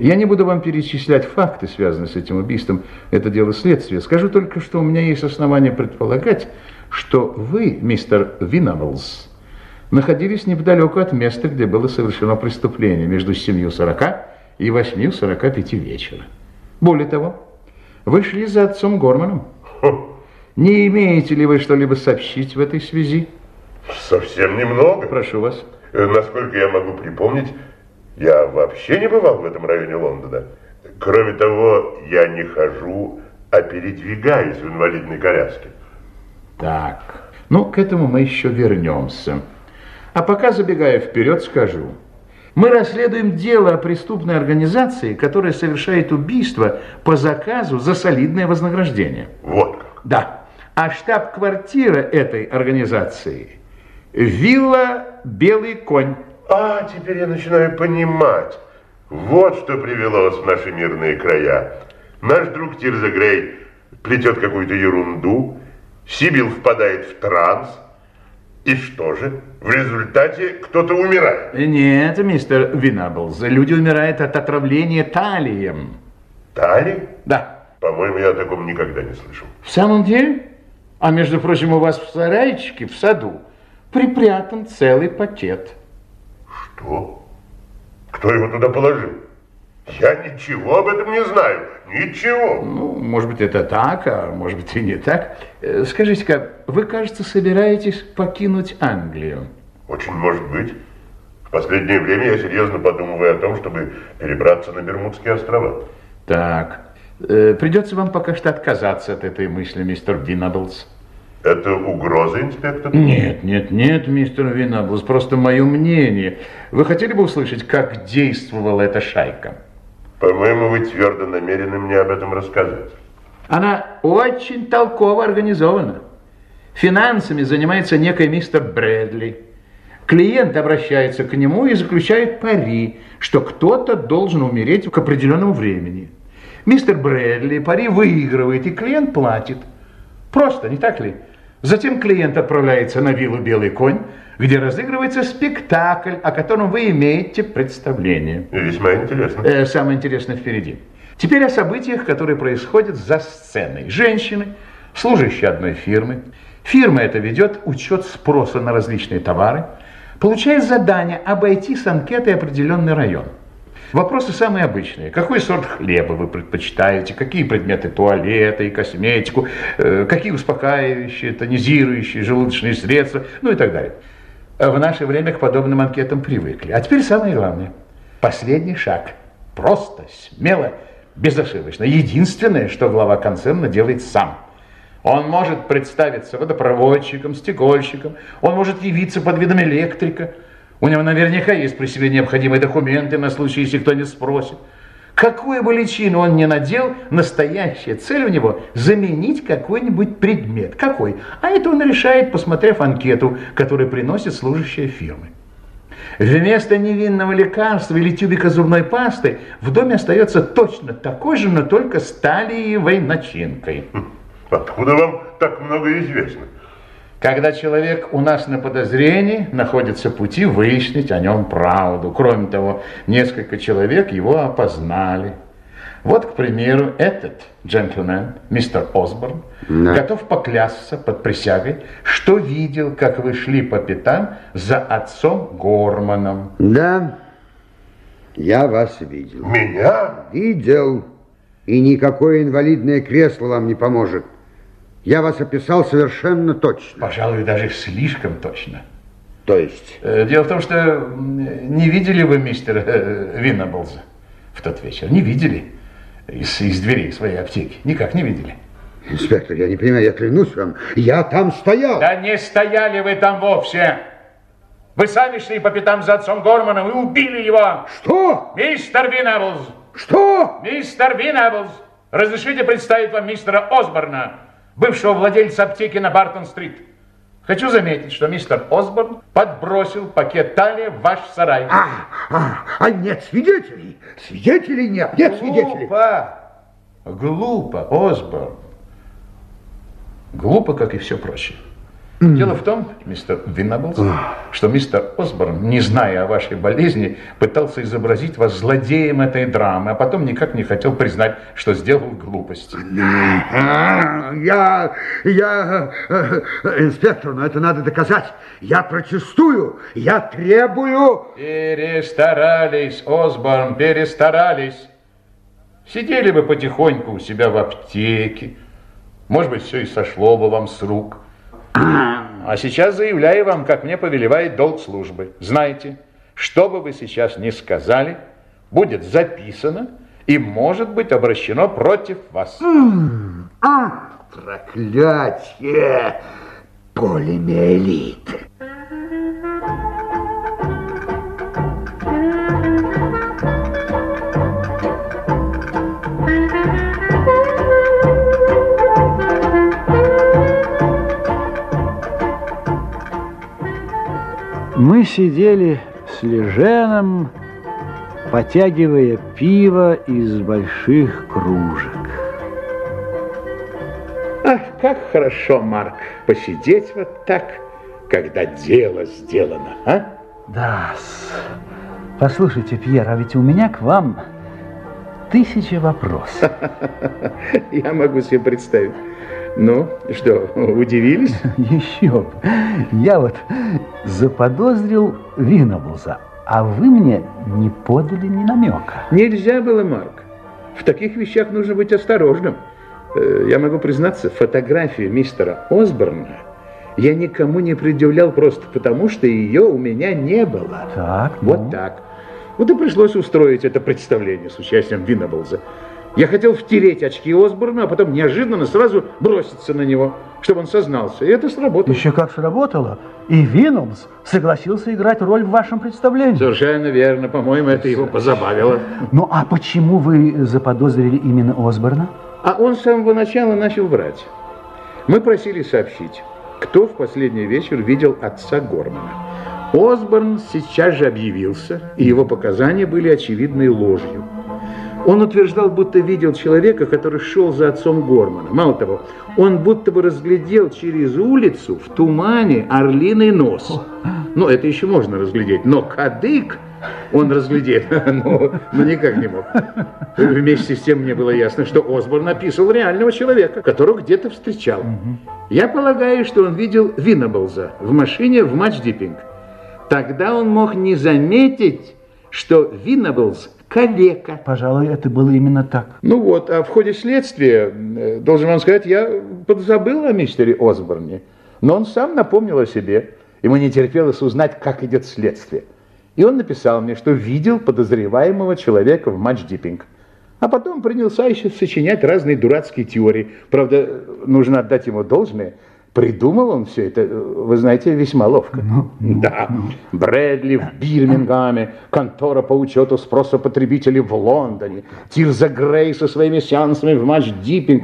Я не буду вам перечислять факты, связанные с этим убийством. Это дело следствия. Скажу только, что у меня есть основания предполагать, что вы, мистер Виннаблс, находились неподалеку от места, где было совершено преступление между 7.40 и 8.45 вечера. Более того, вы шли за отцом Горманом. Не имеете ли вы что-либо сообщить в этой связи? Совсем немного. Прошу вас. Э, Насколько я могу припомнить, я вообще не бывал в этом районе Лондона. Кроме того, я не хожу, а передвигаюсь в инвалидной коляске. Так, ну, к этому мы еще вернемся. А пока, забегая вперед, скажу. Мы расследуем дело о преступной организации, которая совершает убийство по заказу за солидное вознаграждение. Вот как. Да. А штаб-квартира этой организации – вилла «Белый конь». А, теперь я начинаю понимать. Вот что привело вас в наши мирные края. Наш друг Тирза Грей плетет какую-то ерунду, Сибил впадает в транс. И что же? В результате кто-то умирает. Нет, мистер Винаблз, люди умирают от отравления талием. Талий? Да. По-моему, я о таком никогда не слышал. В самом деле? А между прочим, у вас в сарайчике, в саду, припрятан целый пакет. Что? Кто его туда положил? Я ничего об этом не знаю. Ничего. Ну, может быть, это так, а может быть и не так. Э, Скажите-ка, вы, кажется, собираетесь покинуть Англию? Очень может быть. В последнее время я серьезно подумываю о том, чтобы перебраться на Бермудские острова. Так, э, придется вам пока что отказаться от этой мысли, мистер Виннаблс. Это угроза, инспектор? Нет, нет, нет, мистер Виннаблс, просто мое мнение. Вы хотели бы услышать, как действовала эта шайка? По-моему, вы твердо намерены мне об этом рассказать. Она очень толково организована. Финансами занимается некий мистер Брэдли. Клиент обращается к нему и заключает пари, что кто-то должен умереть к определенному времени. Мистер Брэдли пари выигрывает, и клиент платит. Просто, не так ли? Затем клиент отправляется на виллу «Белый конь», где разыгрывается спектакль, о котором вы имеете представление. Весьма интересно. Э, самое интересное впереди. Теперь о событиях, которые происходят за сценой. Женщины, служащие одной фирмы. Фирма эта ведет учет спроса на различные товары, получает задание обойти с анкетой определенный район. Вопросы самые обычные. Какой сорт хлеба вы предпочитаете? Какие предметы туалета и косметику? Э, Какие успокаивающие, тонизирующие желудочные средства? Ну и так далее. В наше время к подобным анкетам привыкли. А теперь самое главное. Последний шаг. Просто, смело, безошибочно. Единственное, что глава концерна делает сам. Он может представиться водопроводчиком, стекольщиком, он может явиться под видом электрика. У него наверняка есть при себе необходимые документы на случай, если кто не спросит. Какую бы личину он ни надел, настоящая цель у него – заменить какой-нибудь предмет. Какой? А это он решает, посмотрев анкету, которую приносит служащая фирмы. Вместо невинного лекарства или тюбика зубной пасты в доме остается точно такой же, но только с талиевой начинкой. Откуда вам так много известно? Когда человек у нас на подозрении, находятся пути выяснить о нем правду. Кроме того, несколько человек его опознали. Вот, к примеру, этот джентльмен, мистер Осборн, Да. готов поклясться под присягой, что видел, как вы шли по пятам за отцом Горманом. Да, я вас видел. Меня? Видел. И никакое инвалидное кресло вам не поможет. Я вас описал совершенно точно. Пожалуй, даже слишком точно. То есть? Э, Дело в том, что не видели вы мистера э, Виннаблза в тот вечер? Не видели из, из дверей своей аптеки? Никак не видели. Инспектор, я не понимаю, я клянусь вам, я там стоял. Да не стояли вы там вовсе. Вы сами шли по пятам за отцом Горманом и убили его. Что? Мистер Виннаблз. Что? Мистер Виннаблз. Разрешите представить вам мистера Осборна, бывшего владельца аптеки на Бартон-стрит. Хочу заметить, что мистер Осборн подбросил пакет таллия в ваш сарай. А, а, а нет свидетелей. Свидетелей нет. Нет свидетелей. Глупо. Глупо, Осборн. Глупо, как и все прочее. Дело в том, мистер Виннаблс, что мистер Осборн, не зная о вашей болезни, пытался изобразить вас злодеем этой драмы, а потом никак не хотел признать, что сделал глупость. Я, я, э, э, инспектор, но это надо доказать. Я протестую, я требую. Перестарались, Осборн, перестарались. Сидели бы потихоньку у себя в аптеке. Может быть, все и сошло бы вам с рук. А сейчас заявляю вам, как мне повелевает долг службы. Знаете, что бы вы сейчас ни сказали, будет записано и может быть обращено против вас. А, проклятие! Полимиелит. Мы сидели с Леженом, потягивая пиво из больших кружек. Ах, как хорошо, Марк, посидеть вот так, когда дело сделано, а? Да. Послушайте, Пьер, а ведь у меня к вам тысяча вопросов. Я могу себе представить. Ну, что, удивились? Еще бы. Я вот заподозрил Винноблза. а вы мне не подали ни намека. Нельзя было, Марк. В таких вещах нужно быть осторожным. Э, Я могу признаться, фотографию мистера Осборна я никому не предъявлял просто потому, что ее у меня не было. Так, Вот так. Вот и пришлось устроить это представление с участием Виннеблза. Я хотел втереть очки Осборна, а потом неожиданно сразу броситься на него, чтобы он сознался. И это сработало. Еще как сработало. И Виннелс согласился играть роль в вашем представлении. Совершенно верно. По-моему, это его позабавило. Ну, а почему вы заподозрили именно Осборна? А он с самого начала начал врать. Мы просили сообщить, кто в последний вечер видел отца Гормана. Осборн сейчас же объявился, и его показания были очевидной ложью. Он утверждал, будто видел человека, который шел за отцом Гормана. Мало того, он будто бы разглядел через улицу в тумане орлиный нос. Ну, это еще можно разглядеть, но кадык он разглядеть, но, но никак не мог. Вместе с тем мне было ясно, что Осборн описывал реального человека, которого где-то встречал. Я полагаю, что он видел Виннеблза в машине в матч-диппинг. Тогда он мог не заметить, что Виннеблз калека. Пожалуй, это было именно так. Ну вот, а в ходе следствия, э, должен вам сказать, я подзабыл о мистере Осборне. Но он сам напомнил о себе. Ему не терпелось узнать, как идет следствие. И он написал мне, что видел подозреваемого человека в матч-диппинг. А потом принялся еще сочинять разные дурацкие теории. Правда, нужно отдать ему должное. Придумал он все это, вы знаете, весьма ловко. да, Брэдли в Бирмингаме, контора по учету спроса потребителей в Лондоне, Тирза Грей со своими сеансами в матч-диппинг.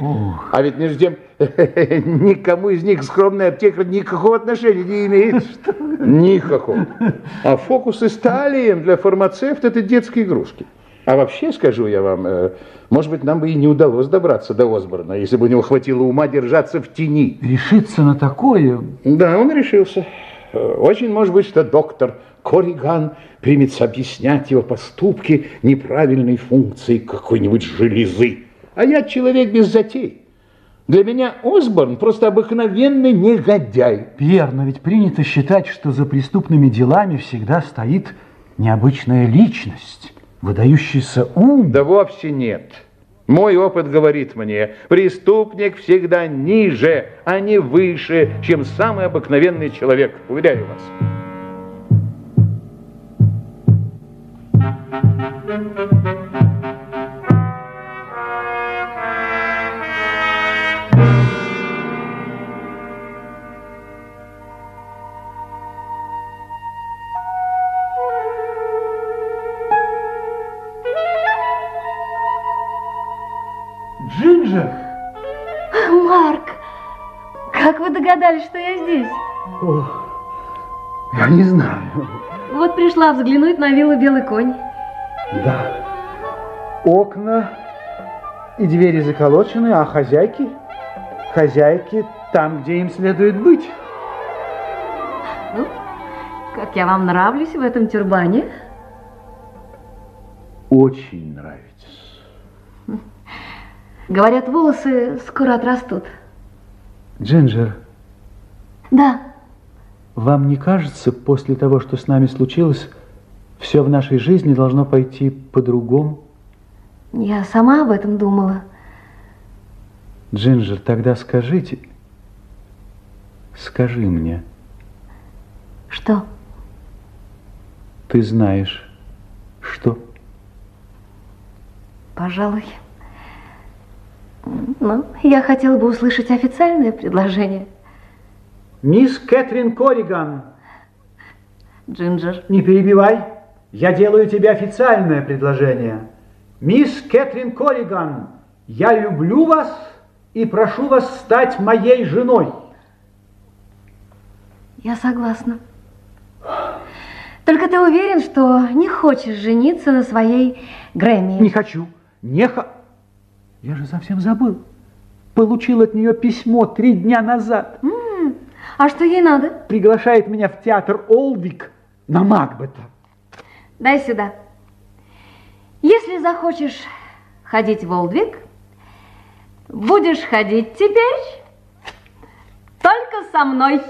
А ведь между тем, никому из них скромная аптека никакого отношения не имеет. Никакого. А фокусы с талием для фармацевта – это детские игрушки. А вообще, скажу я вам, э, может быть, нам бы и не удалось добраться до Осборна, если бы у него хватило ума держаться в тени. Решиться на такое? Да, он решился. Э, Очень может быть, что доктор Кориган примется объяснять его поступки неправильной функции какой-нибудь железы. А я человек без затей. Для меня Осборн просто обыкновенный негодяй. Пьер, но ведь принято считать, что за преступными делами всегда стоит необычная личность, выдающийся ум. Да вовсе нет. Мой опыт говорит мне, преступник всегда ниже, а не выше, чем самый обыкновенный человек, уверяю вас. Джинджер! Догадались, что я здесь? Я не знаю. Вот пришла взглянуть на виллу Белый конь. Да. Окна и двери заколочены, а хозяйки? Хозяйки там, где им следует быть. Ну, как я вам нравлюсь в этом тюрбане? Очень нравится. Говорят, волосы скоро отрастут. Джинджер, Да, вам не кажется, после того, что с нами случилось, все в нашей жизни должно пойти по-другому? я сама об этом думала. Джинджер, тогда скажите, скажи мне, Что? ты знаешь, что? Пожалуй. Ну, я хотела бы услышать официальное предложение. Мисс Кэтрин Кориган, Джинджер. не перебивай. Я делаю тебе официальное предложение. Мисс Кэтрин Кориган, я люблю вас и прошу вас стать моей женой. Я согласна. Только ты уверен, что не хочешь жениться на своей Грэмми? Не хочу. Не ха... Я же совсем забыл. Получил от нее письмо три дня назад. М, А что ей надо? Приглашает меня в театр Олвик на Макбета. Дай сюда. Если захочешь ходить в Олдвик, будешь ходить теперь только со мной.